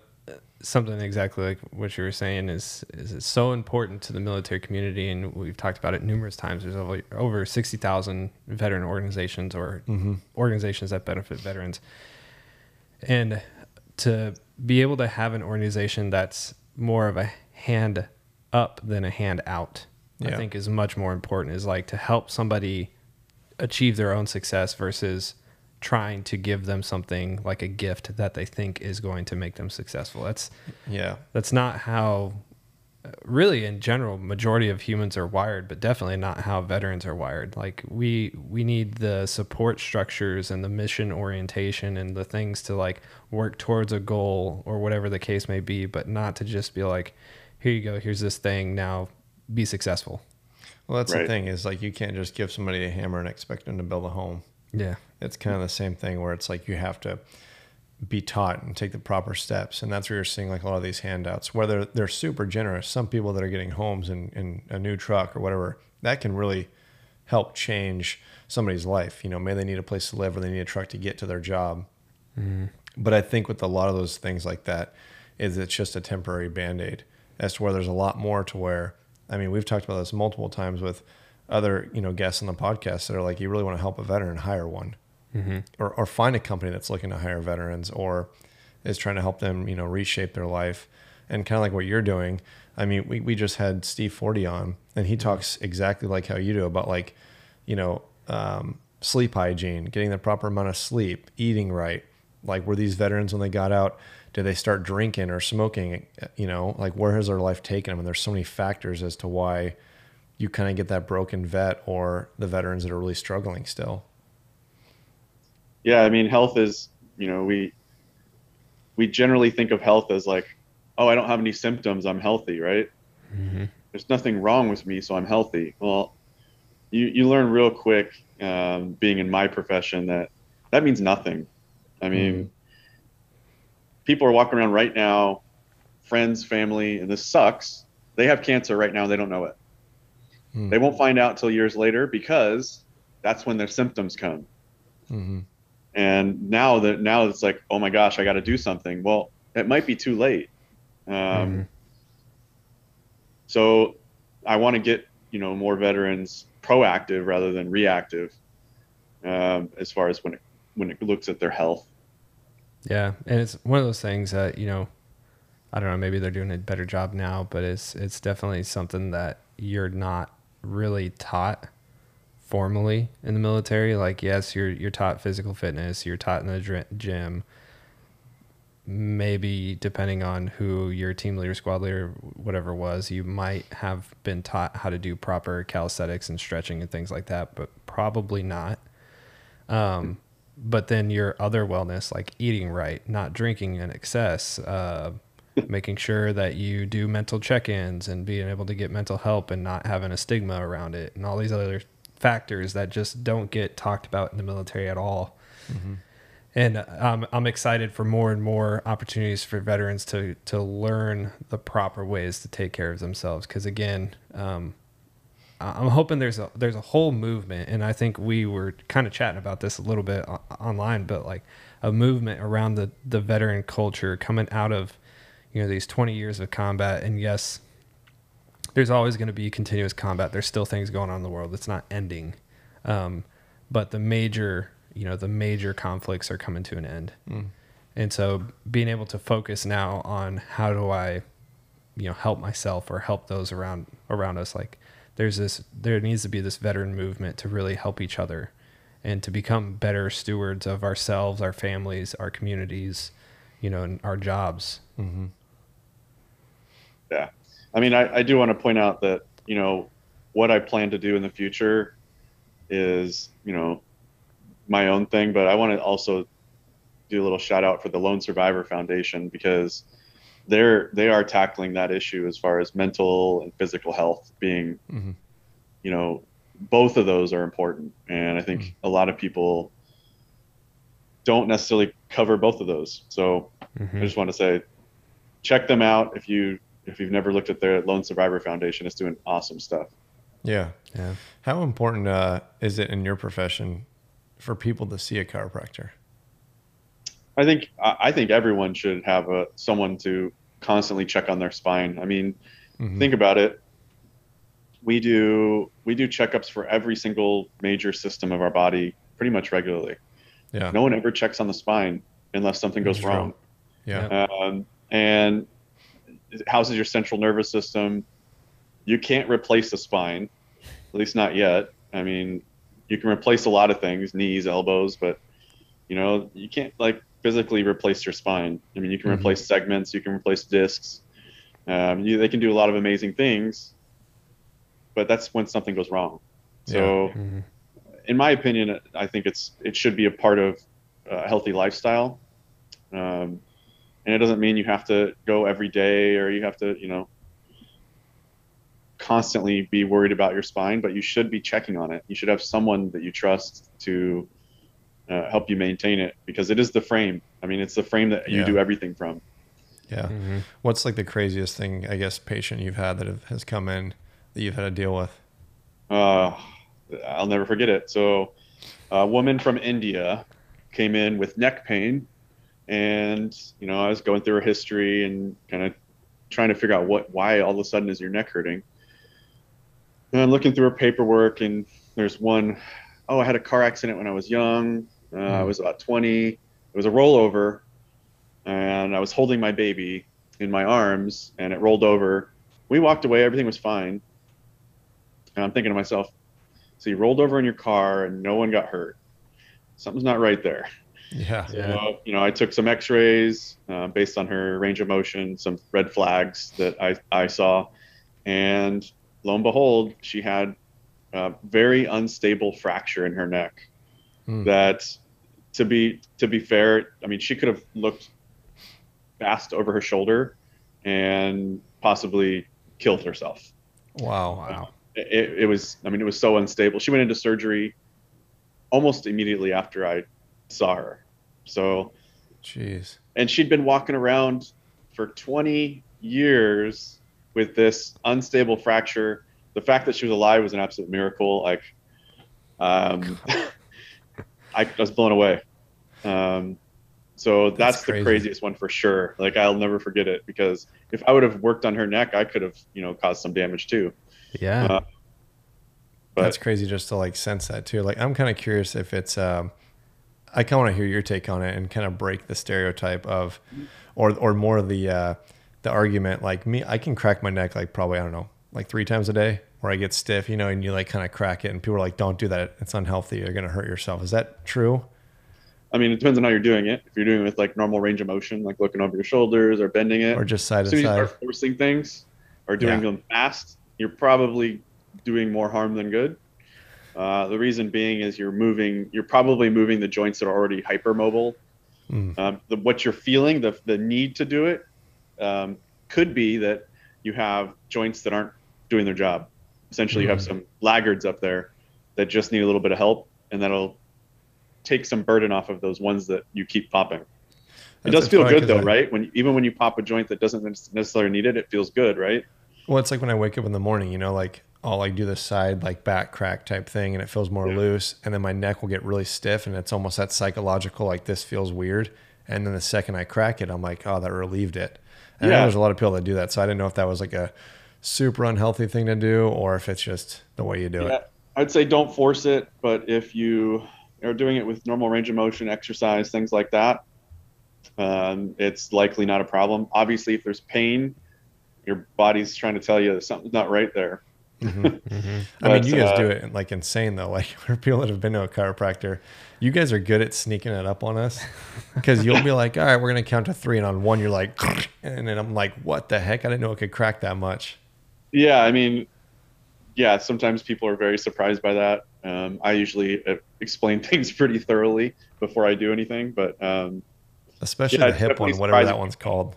something exactly like what you were saying is is it's so important to the military community, and we've talked about it numerous times. There's over, over sixty thousand veteran organizations or Mhm. organizations that benefit veterans, and to be able to have an organization that's more of a hand up than a hand out, I think is much more important. Is like to help somebody achieve their own success versus trying to give them something like a gift that they think is going to make them successful. That's Yeah. that's not how uh, really in general majority of humans are wired, but definitely not how veterans are wired. Like we we need the support structures and the mission orientation and the things to like work towards a goal or whatever the case may be, but not to just be like here you go, here's this thing, now be successful. Well, that's the thing is like you can't just give somebody a hammer and expect them to build a home. Yeah. It's kind of the same thing where it's like you have to be taught and take the proper steps. And that's where you're seeing like a lot of these handouts, whether they're super generous. Some people that are getting homes and, and a new truck or whatever, that can really help change somebody's life. You know, maybe they need a place to live or they need a truck to get to their job. Mm-hmm. But I think with a lot of those things like that, is it's just a temporary band aid. As to where there's a lot more to where, I mean, we've talked about this multiple times with other you know guests on the podcast that are like, you really want to help a veteran, hire one, or or find a company that's looking to hire veterans or is trying to help them you know reshape their life, and kind of like what you're doing. I mean, we we just had Steve Forty on, and he talks exactly like how you do about like, you know, um, sleep hygiene, getting the proper amount of sleep, eating right. Like, were these veterans when they got out? Did they start drinking or smoking? You know, like where has their life taken them? And there's so many factors as to why you kind of get that broken vet or the veterans that are really struggling still. Yeah, I mean, health is you know we we generally think of health as like, oh, I don't have any symptoms, I'm healthy, right? Mm-hmm. There's nothing wrong with me, so I'm healthy. Well, you you learn real quick um, being in my profession that that means nothing. I mean, people are walking around right now, friends, family, and this sucks. They have cancer right now, and they don't know it. Hmm. They won't find out till years later because that's when their symptoms come. Mm-hmm. And now that now it's like, oh my gosh, I got to do something. Well, it might be too late. Um, Mhm. So I want to get you know more veterans proactive rather than reactive, um, as far as when it when it looks at their health. Yeah, and it's one of those things that you know, I don't know. Maybe they're doing a better job now, but it's it's definitely something that you're not really taught formally in the military. Like, yes, you're you're taught physical fitness, you're taught in the gym. Maybe depending on who your team leader, squad leader, whatever was, you might have been taught how to do proper calisthenics and stretching and things like that, but probably not. Um, but then your other wellness, like eating right, not drinking in excess, uh, making sure that you do mental check-ins and being able to get mental help and not having a stigma around it, and all these other factors that just don't get talked about in the military at all. And um, I'm excited for more and more opportunities for veterans to to learn the proper ways to take care of themselves. Because again, um, I'm hoping there's a there's a whole movement, and I think we were kind of chatting about this a little bit o- online, but like a movement around the the veteran culture coming out of you know these 20 years of combat. And yes, there's always going to be continuous combat. There's still things going on in the world. It's not ending, um, but the major you know the major conflicts are coming to an end. And so being able to focus now on how do I, you know, help myself or help those around around us, like there's this there needs to be this veteran movement to really help each other and to become better stewards of ourselves, our families, our communities, you know, and our jobs. Mm-hmm. Yeah. I mean, I, I do want to point out that, you know, what I plan to do in the future is, you know, my own thing, but I want to also do a little shout out for the Lone Survivor Foundation because they're they are tackling that issue as far as mental and physical health being, Mhm. you know, both of those are important. And I think Mhm. a lot of people don't necessarily cover both of those. So I just want to say, check them out if you if you've never looked at their Lone Survivor Foundation. It's doing awesome stuff. Yeah. Yeah. How important uh, is it in your profession for people to see a chiropractor? I think I I think everyone should have a someone to constantly check on their spine. I mean, Mhm. think about it. We do we do checkups for every single major system of our body pretty much regularly. yeah. No one ever checks on the spine unless something goes That's true. wrong. Yeah. um, and it houses your central nervous system. You can't replace the spine, at least not yet. I mean, you can replace a lot of things, knees, elbows, but you know, you can't like physically replace your spine. I mean, you can Mhm. replace segments, you can replace discs. Um, you, they can do a lot of amazing things, but that's when something goes wrong. So, Mhm. in my opinion, I think it's it should be a part of a healthy lifestyle. Um, and it doesn't mean you have to go every day or you have to, you know, constantly be worried about your spine, but you should be checking on it. You should have someone that you trust to uh, help you maintain it because it is the frame. I mean, it's the frame that you Yeah. do everything from. Yeah. Mhm. What's like the craziest thing, I guess, patient you've had that have, has come in that you've had to deal with? Uh, I'll never forget it. So, a woman from India came in with neck pain, and you know, I was going through her history and kind of trying to figure out what, why all of a sudden is your neck hurting. And I'm looking through her paperwork, and there's one, oh, I had a car accident when I was young. Uh, I was about 20. It was a rollover, and I was holding my baby in my arms, and it rolled over. We walked away. Everything was fine. And I'm thinking to myself, so you rolled over in your car and no one got hurt. Something's not right there. Yeah. Yeah. So, you know, I took some x-rays uh, based on her range of motion, some red flags that I, I saw. And lo and behold, she had a very unstable fracture in her neck Hmm. that to be, to be fair, I mean, she could have looked fast over her shoulder and possibly killed herself Wow. Wow. it, it was i mean it was so unstable she went into surgery almost immediately after i saw her so Jeez. and she'd been walking around for 20 years with this unstable fracture the fact that she was alive was an absolute miracle like um (laughs) I was blown away. Um, so that's, That's the craziest one for sure. Like I'll never forget it because if I would have worked on her neck, I could have, you know, caused some damage too. Yeah. Uh, But That's crazy just to like sense that too. Like I'm kind of curious if it's um I kind of want to hear your take on it and kind of break the stereotype of or or more of the uh the argument like me I can crack my neck like probably I don't know, like 3 times a day where I get stiff, you know, and you like kind of crack it and people are like don't do that. It's unhealthy. You're going to hurt yourself. Is that true? I mean, it depends on how you're doing it. If you're doing it with like normal range of motion, like looking over your shoulders or bending it, Or just side as to soon as you side? start forcing things or doing Yeah. them fast, you're probably doing more harm than good. Uh, the reason being is you're moving, you're probably moving the joints that are already hypermobile. Mm. Um, the, what you're feeling, the, the need to do it, um, could be that you have joints that aren't doing their job. Essentially, you have Mm. some laggards up there that just need a little bit of help, and that'll take some burden off of those ones that you keep popping. It does feel good though, I- right? When even when you pop a joint that doesn't necessarily need it, it feels good, right? Well, it's like when I wake up in the morning, you know, like I'll like do the side like back crack type thing and it feels more Yeah. loose and then my neck will get really stiff and it's almost that psychological like this feels weird. And then the second I crack it, I'm like, oh, that relieved it. And Yeah. there's a lot of people that do that. So I didn't know if that was like a super unhealthy thing to do or if it's just the way you do Yeah, it. I'd say don't force it, but if you are doing it with normal range of motion, exercise, things like that, um, it's likely not a problem. Obviously, if there's pain, your body's trying to tell you that something's not right there. Mhm, (laughs) mhm. I mean, you guys uh, do it like insane though. (laughs) Like for people that have been to a chiropractor, you guys are good at sneaking it up on us (laughs) because you'll be like, all right, we're going to count to three. And on one, you're like, and then I'm like, what the heck? I didn't know it could crack that much. Yeah, I mean, yeah, sometimes people are very surprised by that. Um, I usually uh, explain things pretty thoroughly before I do anything, but um, Especially Yeah, the hip one, whatever that one's called.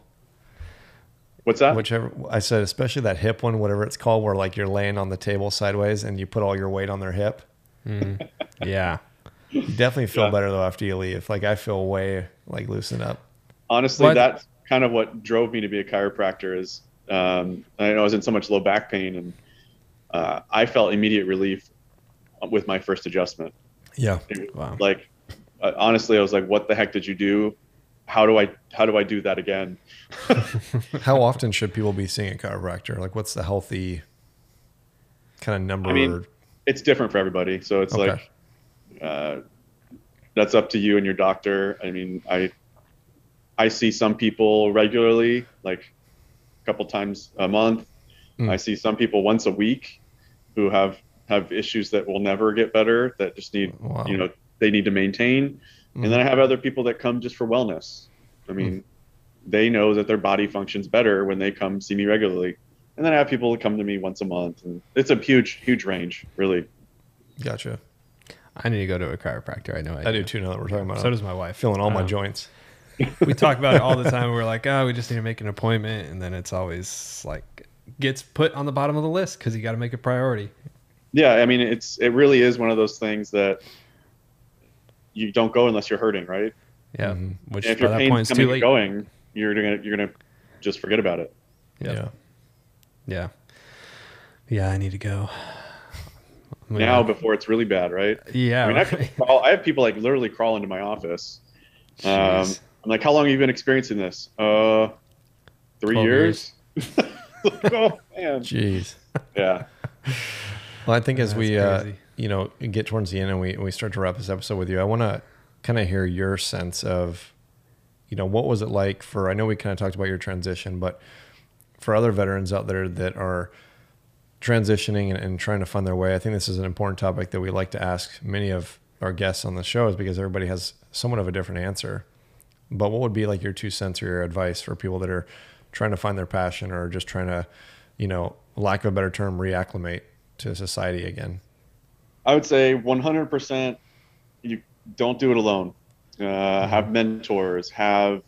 What's that? Whichever I said, especially that hip one, whatever it's called, where like you're laying on the table sideways and you put all your weight on their hip. Mm. (laughs) Yeah. You definitely feel Yeah. better though after you leave. Like I feel way like loosen up. honestly What- that's kind of what drove me to be a chiropractor is um, i know i was in so much low back pain and uh, i felt immediate relief with my first adjustment Yeah. Wow. like uh, honestly i was like what the heck did you do how do i how do i do that again (laughs) How often should people be seeing a chiropractor? Like what's the healthy kind of number? I mean, it's different for everybody so it's Okay. like uh, that's up to you and your doctor i mean i i see some people regularly like a couple times a month Mm. i see some people once a week who have have issues that will never get better that just need Wow. you know they need to maintain Mm. and then i have other people that come just for wellness i mean they know that their body functions better when they come see me regularly and then i have people that come to me once a month and it's a huge huge range really gotcha. I need to go to a chiropractor. I know I, I do too now that we're talking about So it. does my wife. feeling all my Um, joints. we talk about it all the time. We're like, oh, we just need to make an appointment, and then it's always like gets put on the bottom of the list because you got to make a priority. yeah i mean it's it really is one of those things that you don't go unless you're hurting right Yeah, Mhm. which and if your that pain's point is too coming and late. going you're gonna you're gonna just forget about it Yep. Yeah. Yeah, yeah, I need to go (sighs) I'm now gonna- before it's really bad right Yeah, I mean, I, right. can crawl, I have people like literally crawl into my office. Um, Jeez. I'm like, how long have you been experiencing this? Uh, three 12 years. (laughs) Oh man, (laughs) Jeez. yeah. (laughs) Well, I think as That's we, uh, crazy. You know, get towards the end and we, we start to wrap this episode with you, I want to kind of hear your sense of, you know, what was it like for, I know we kind of talked about your transition, but for other veterans out there that are transitioning and, and trying to find their way, I think this is an important topic that we like to ask many of our guests on the show is because everybody has somewhat of a different answer. But what would be like your two cents or your advice for people that are trying to find their passion or just trying to, you know, lack of a better term, reacclimate to society again? I would say 100%. You don't do it alone. Uh, have mentors. Have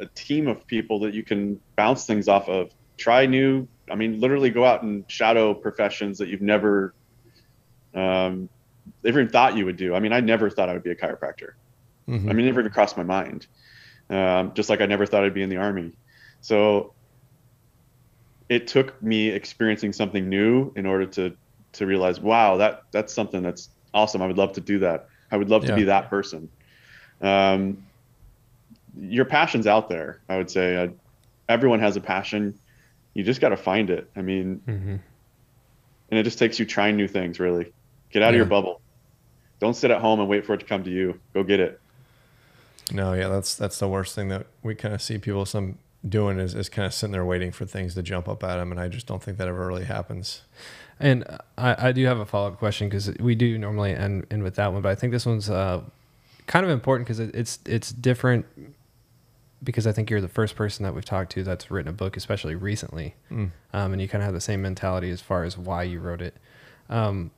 a team of people that you can bounce things off of. Try new. I mean, literally go out and shadow professions that you've never, um, even thought you would do. I mean, I never thought I would be a chiropractor. Mhm. I mean, it never even crossed my mind. Um, just like I never thought I'd be in the army. So it took me experiencing something new in order to to realize, wow, that that's something that's awesome. I would love to do that. I would love to be that person. Um, your passion's out there. I would say uh, everyone has a passion. You just got to find it. I mean, Mm-hmm. and it just takes you trying new things. Really, get out of your bubble. Don't sit at home and wait for it to come to you. Go get it. No, yeah, that's that's the worst thing that we kind of see people some doing is, is kind of sitting there waiting for things to jump up at them, and I just don't think that ever really happens. And I, I do have a follow up question because we do normally end, end with that one, but I think this one's uh, kind of important because it, it's it's different because I think you're the first person that we've talked to that's written a book, especially recently, Mm. um, and you kind of have the same mentality as far as why you wrote it. Um,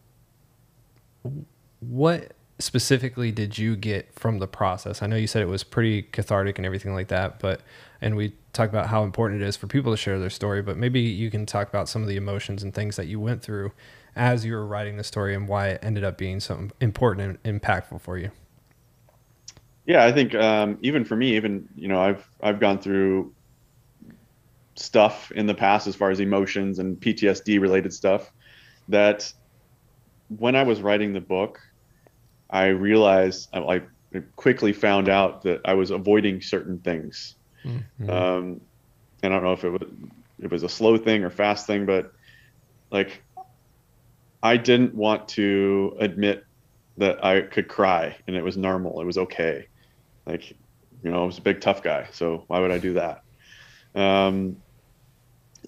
what specifically did you get from the process? I know you said it was pretty cathartic and everything like that, but and we talk about how important it is for people to share their story, but maybe you can talk about some of the emotions and things that you went through as you were writing the story and why it ended up being so important and impactful for you. Yeah, I think um, even for me, even you know, I've I've gone through stuff in the past as far as emotions and PTSD related stuff that when I was writing the book, I realized I like quickly found out that I was avoiding certain things. Mm-hmm. Um, I don't know if it was it was a slow thing or fast thing, but like I didn't want to admit that I could cry and it was normal. It was okay. Like, you know, I was a big tough guy, so why would I do that? Um,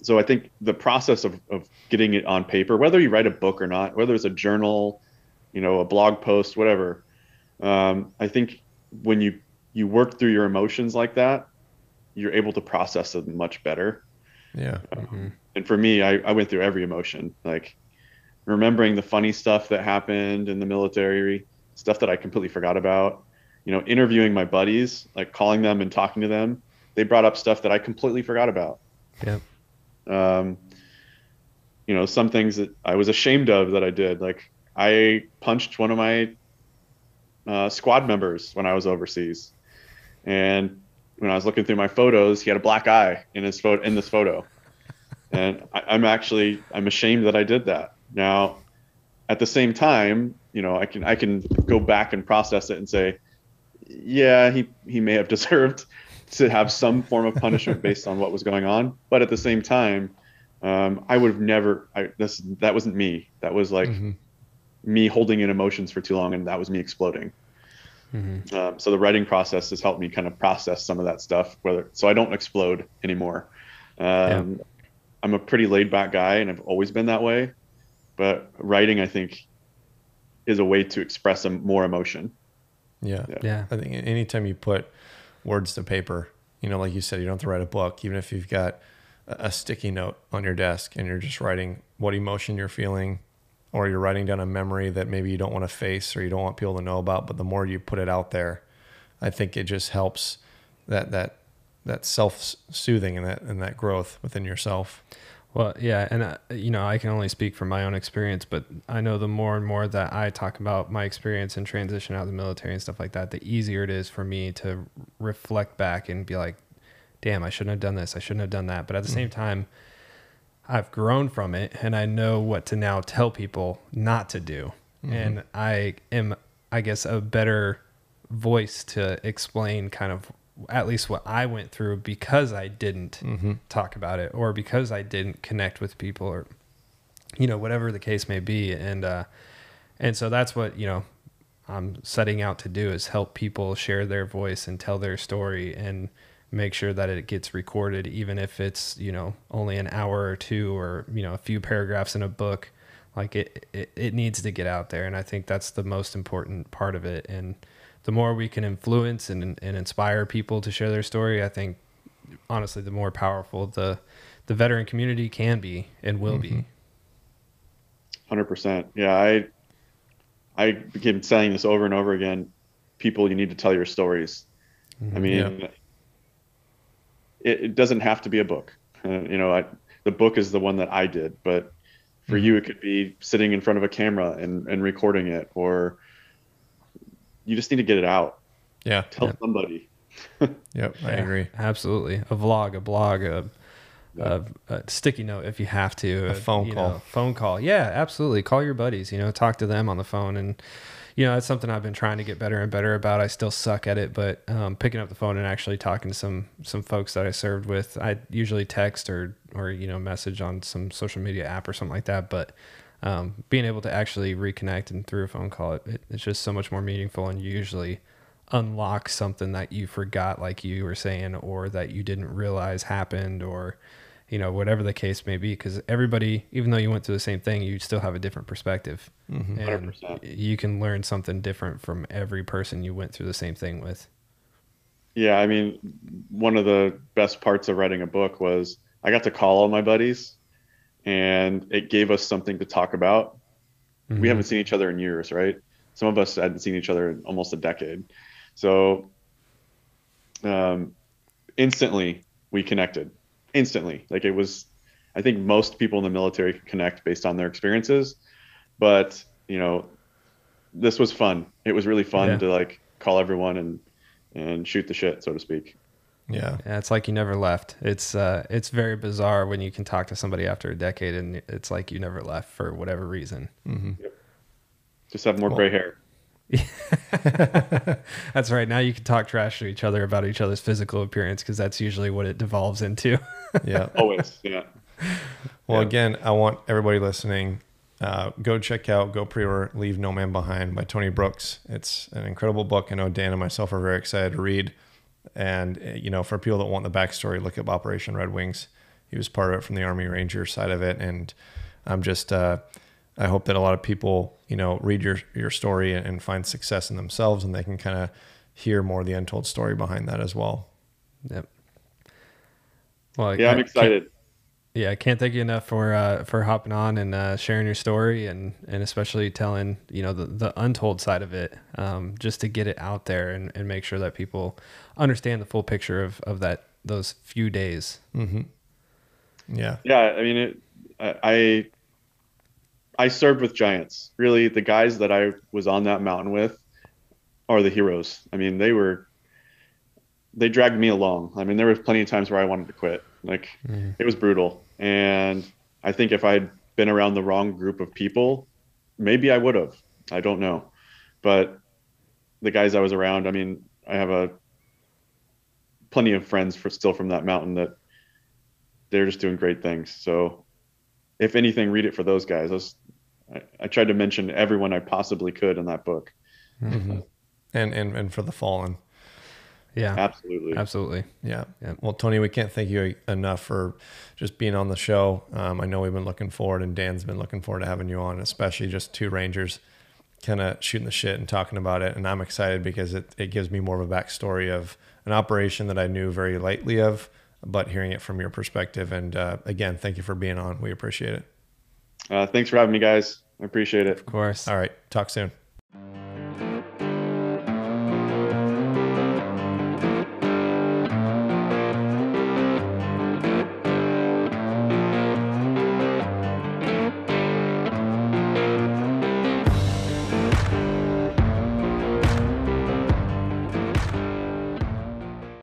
so I think the process of, of getting it on paper, whether you write a book or not, whether it's a journal, you know, a blog post, whatever, um, I think when you you work through your emotions like that, you're able to process them much better. Yeah, Mhm. And for me, I, I went through every emotion, like remembering the funny stuff that happened in the military, stuff that I completely forgot about. You know, interviewing my buddies, like calling them and talking to them, they brought up stuff that I completely forgot about. Yep. Um, you know, some things that I was ashamed of that I did, like I punched one of my uh, squad members when I was overseas, and when I was looking through my photos, he had a black eye in his photo in this photo, and I, I'm actually I'm ashamed that I did that. Now, at the same time, you know, I can I can go back and process it and say, yeah, he he may have (laughs) deserved to have some form of punishment based on what was going on, but at the same time, um, I would have never. I this that wasn't me. That was like Mhm. me holding in emotions for too long, and that was me exploding. Mhm. Um, so the writing process has helped me kind of process some of that stuff, whether so I don't explode anymore. Um, I'm a pretty laid back guy, and I've always been that way. But writing, I think, is a way to express some more emotion. yeah, Yeah. Yeah. I think anytime you put words to paper, you know, like you said, you don't have to write a book. Even if you've got a, a sticky note on your desk and you're just writing what emotion you're feeling, or you're writing down a memory that maybe you don't want to face or you don't want people to know about, but the more you put it out there, I think it just helps that that that self soothing and that and that growth within yourself. Well, yeah, and uh, you know, I can only speak from my own experience, but I know the more and more that I talk about my experience and transition out of the military and stuff like that, the easier it is for me to reflect back and be like, "Damn, I shouldn't have done this. I shouldn't have done that." But at the same time, I've grown from it, and I know what to now tell people not to do, and I am, I guess, a better voice to explain kind of at least what I went through because I didn't talk about it or because I didn't connect with people or you know whatever the case may be. And uh and so that's what you know I'm setting out to do is help people share their voice and tell their story. And make sure that it gets recorded even if it's you know only an hour or two or you know a few paragraphs in a book like it, it it needs to get out there and I think that's the most important part of it and the more we can influence and, and inspire people to share their story, I think honestly, the more powerful the the veteran community can be and will be. Mm-hmm. Hundred percent. Yeah, I I begin saying this over and over again. People, you need to tell your stories. I mm-hmm. mean, it, it doesn't have to be a book. Uh, you know, I, the book is the one that I did, but for you, it could be sitting in front of a camera and, and recording it, or you just need to get it out. Yeah. Tell Yep. somebody. (laughs) Yep. I Yeah, agree. Absolutely. A vlog, a blog, a, a, a sticky note if you have to. A phone call. know, phone call. Yeah, absolutely. Call your buddies, you know, talk to them on the phone and you know, that's something I've been trying to get better and better about. I still suck at it, but um, picking up the phone and actually talking to some some folks that I served with, I usually text or or you know message on some social media app or something like that. But um, being able to actually reconnect and through a phone call, it, it, it's just so much more meaningful and usually unlock something that you forgot, like you were saying, or that you didn't realize happened, or you know whatever the case may be. Because everybody, even though you went through the same thing, you still have a different perspective, Mm-hmm. and 100%. you can learn something different from every person you went through the same thing with. Yeah, I mean, one of the best parts of writing a book was I got to call all my buddies, and it gave us something to talk about. Mm-hmm. We haven't seen each other in years, right? Some of us hadn't seen each other in almost a decade. So, um, instantly we connected. Instantly, like it was. I think most people in the military can connect based on their experiences, but you know, this was fun. It was really fun Yeah. to like call everyone and and shoot the shit, so to speak. Yeah. Yeah, it's like you never left. It's uh, it's very bizarre when you can talk to somebody after a decade and it's like you never left for whatever reason. mm-hmm Just have more Cool. gray hair. (laughs) That's right. Now you can talk trash to each other about each other's physical appearance because that's usually what it devolves into. (laughs) Yeah. Always, yeah. Well, Yeah. again, I want everybody listening, uh, go check out, go pre-order "Leave No Man Behind" by Tony Brooks. It's an incredible book. I know Dan and myself are very excited to read. And uh, you know, for people that want the backstory, look up Operation Red Wings. He was part of it from the Army Ranger side of it, and I'm just, uh, I hope that a lot of people, you know, read your your story and, and find success in themselves, and they can kind of hear more of the untold story behind that as well. yep. Well, Yeah, I I'm excited. Yeah, I can't thank you enough for uh, for hopping on and uh, sharing your story and and especially telling you know the, the untold side of it, um, just to get it out there and, and make sure that people understand the full picture of, of that those few days. Mm-hmm. Yeah. Yeah, I mean, it, I, I I served with giants. Really, the guys that I was on that mountain with are the heroes. I mean, they were they dragged me along. I mean, there was plenty of times where I wanted to quit. Like mm. it was brutal, and I think if I'd been around the wrong group of people, maybe I would have. I don't know, but the guys I was around, I mean, I have a plenty of friends for still from that mountain that they're just doing great things. So, if anything, read it for those guys. I, was, I, I tried to mention everyone I possibly could in that book. Mm-hmm. And and and for the fallen. Yeah, Absolutely. absolutely. Yeah. Yeah. Well, Tony, we can't thank you enough for just being on the show. Um, I know we've been looking forward, and Dan's been looking forward to having you on, especially just two Rangers kind of shooting the shit and talking about it. And I'm excited because it, it gives me more of a backstory of an operation that I knew very lightly of, but hearing it from your perspective. And uh, again, thank you for being on. We appreciate it. Uh, thanks for having me, guys. I appreciate it. Of course. All right. Talk soon.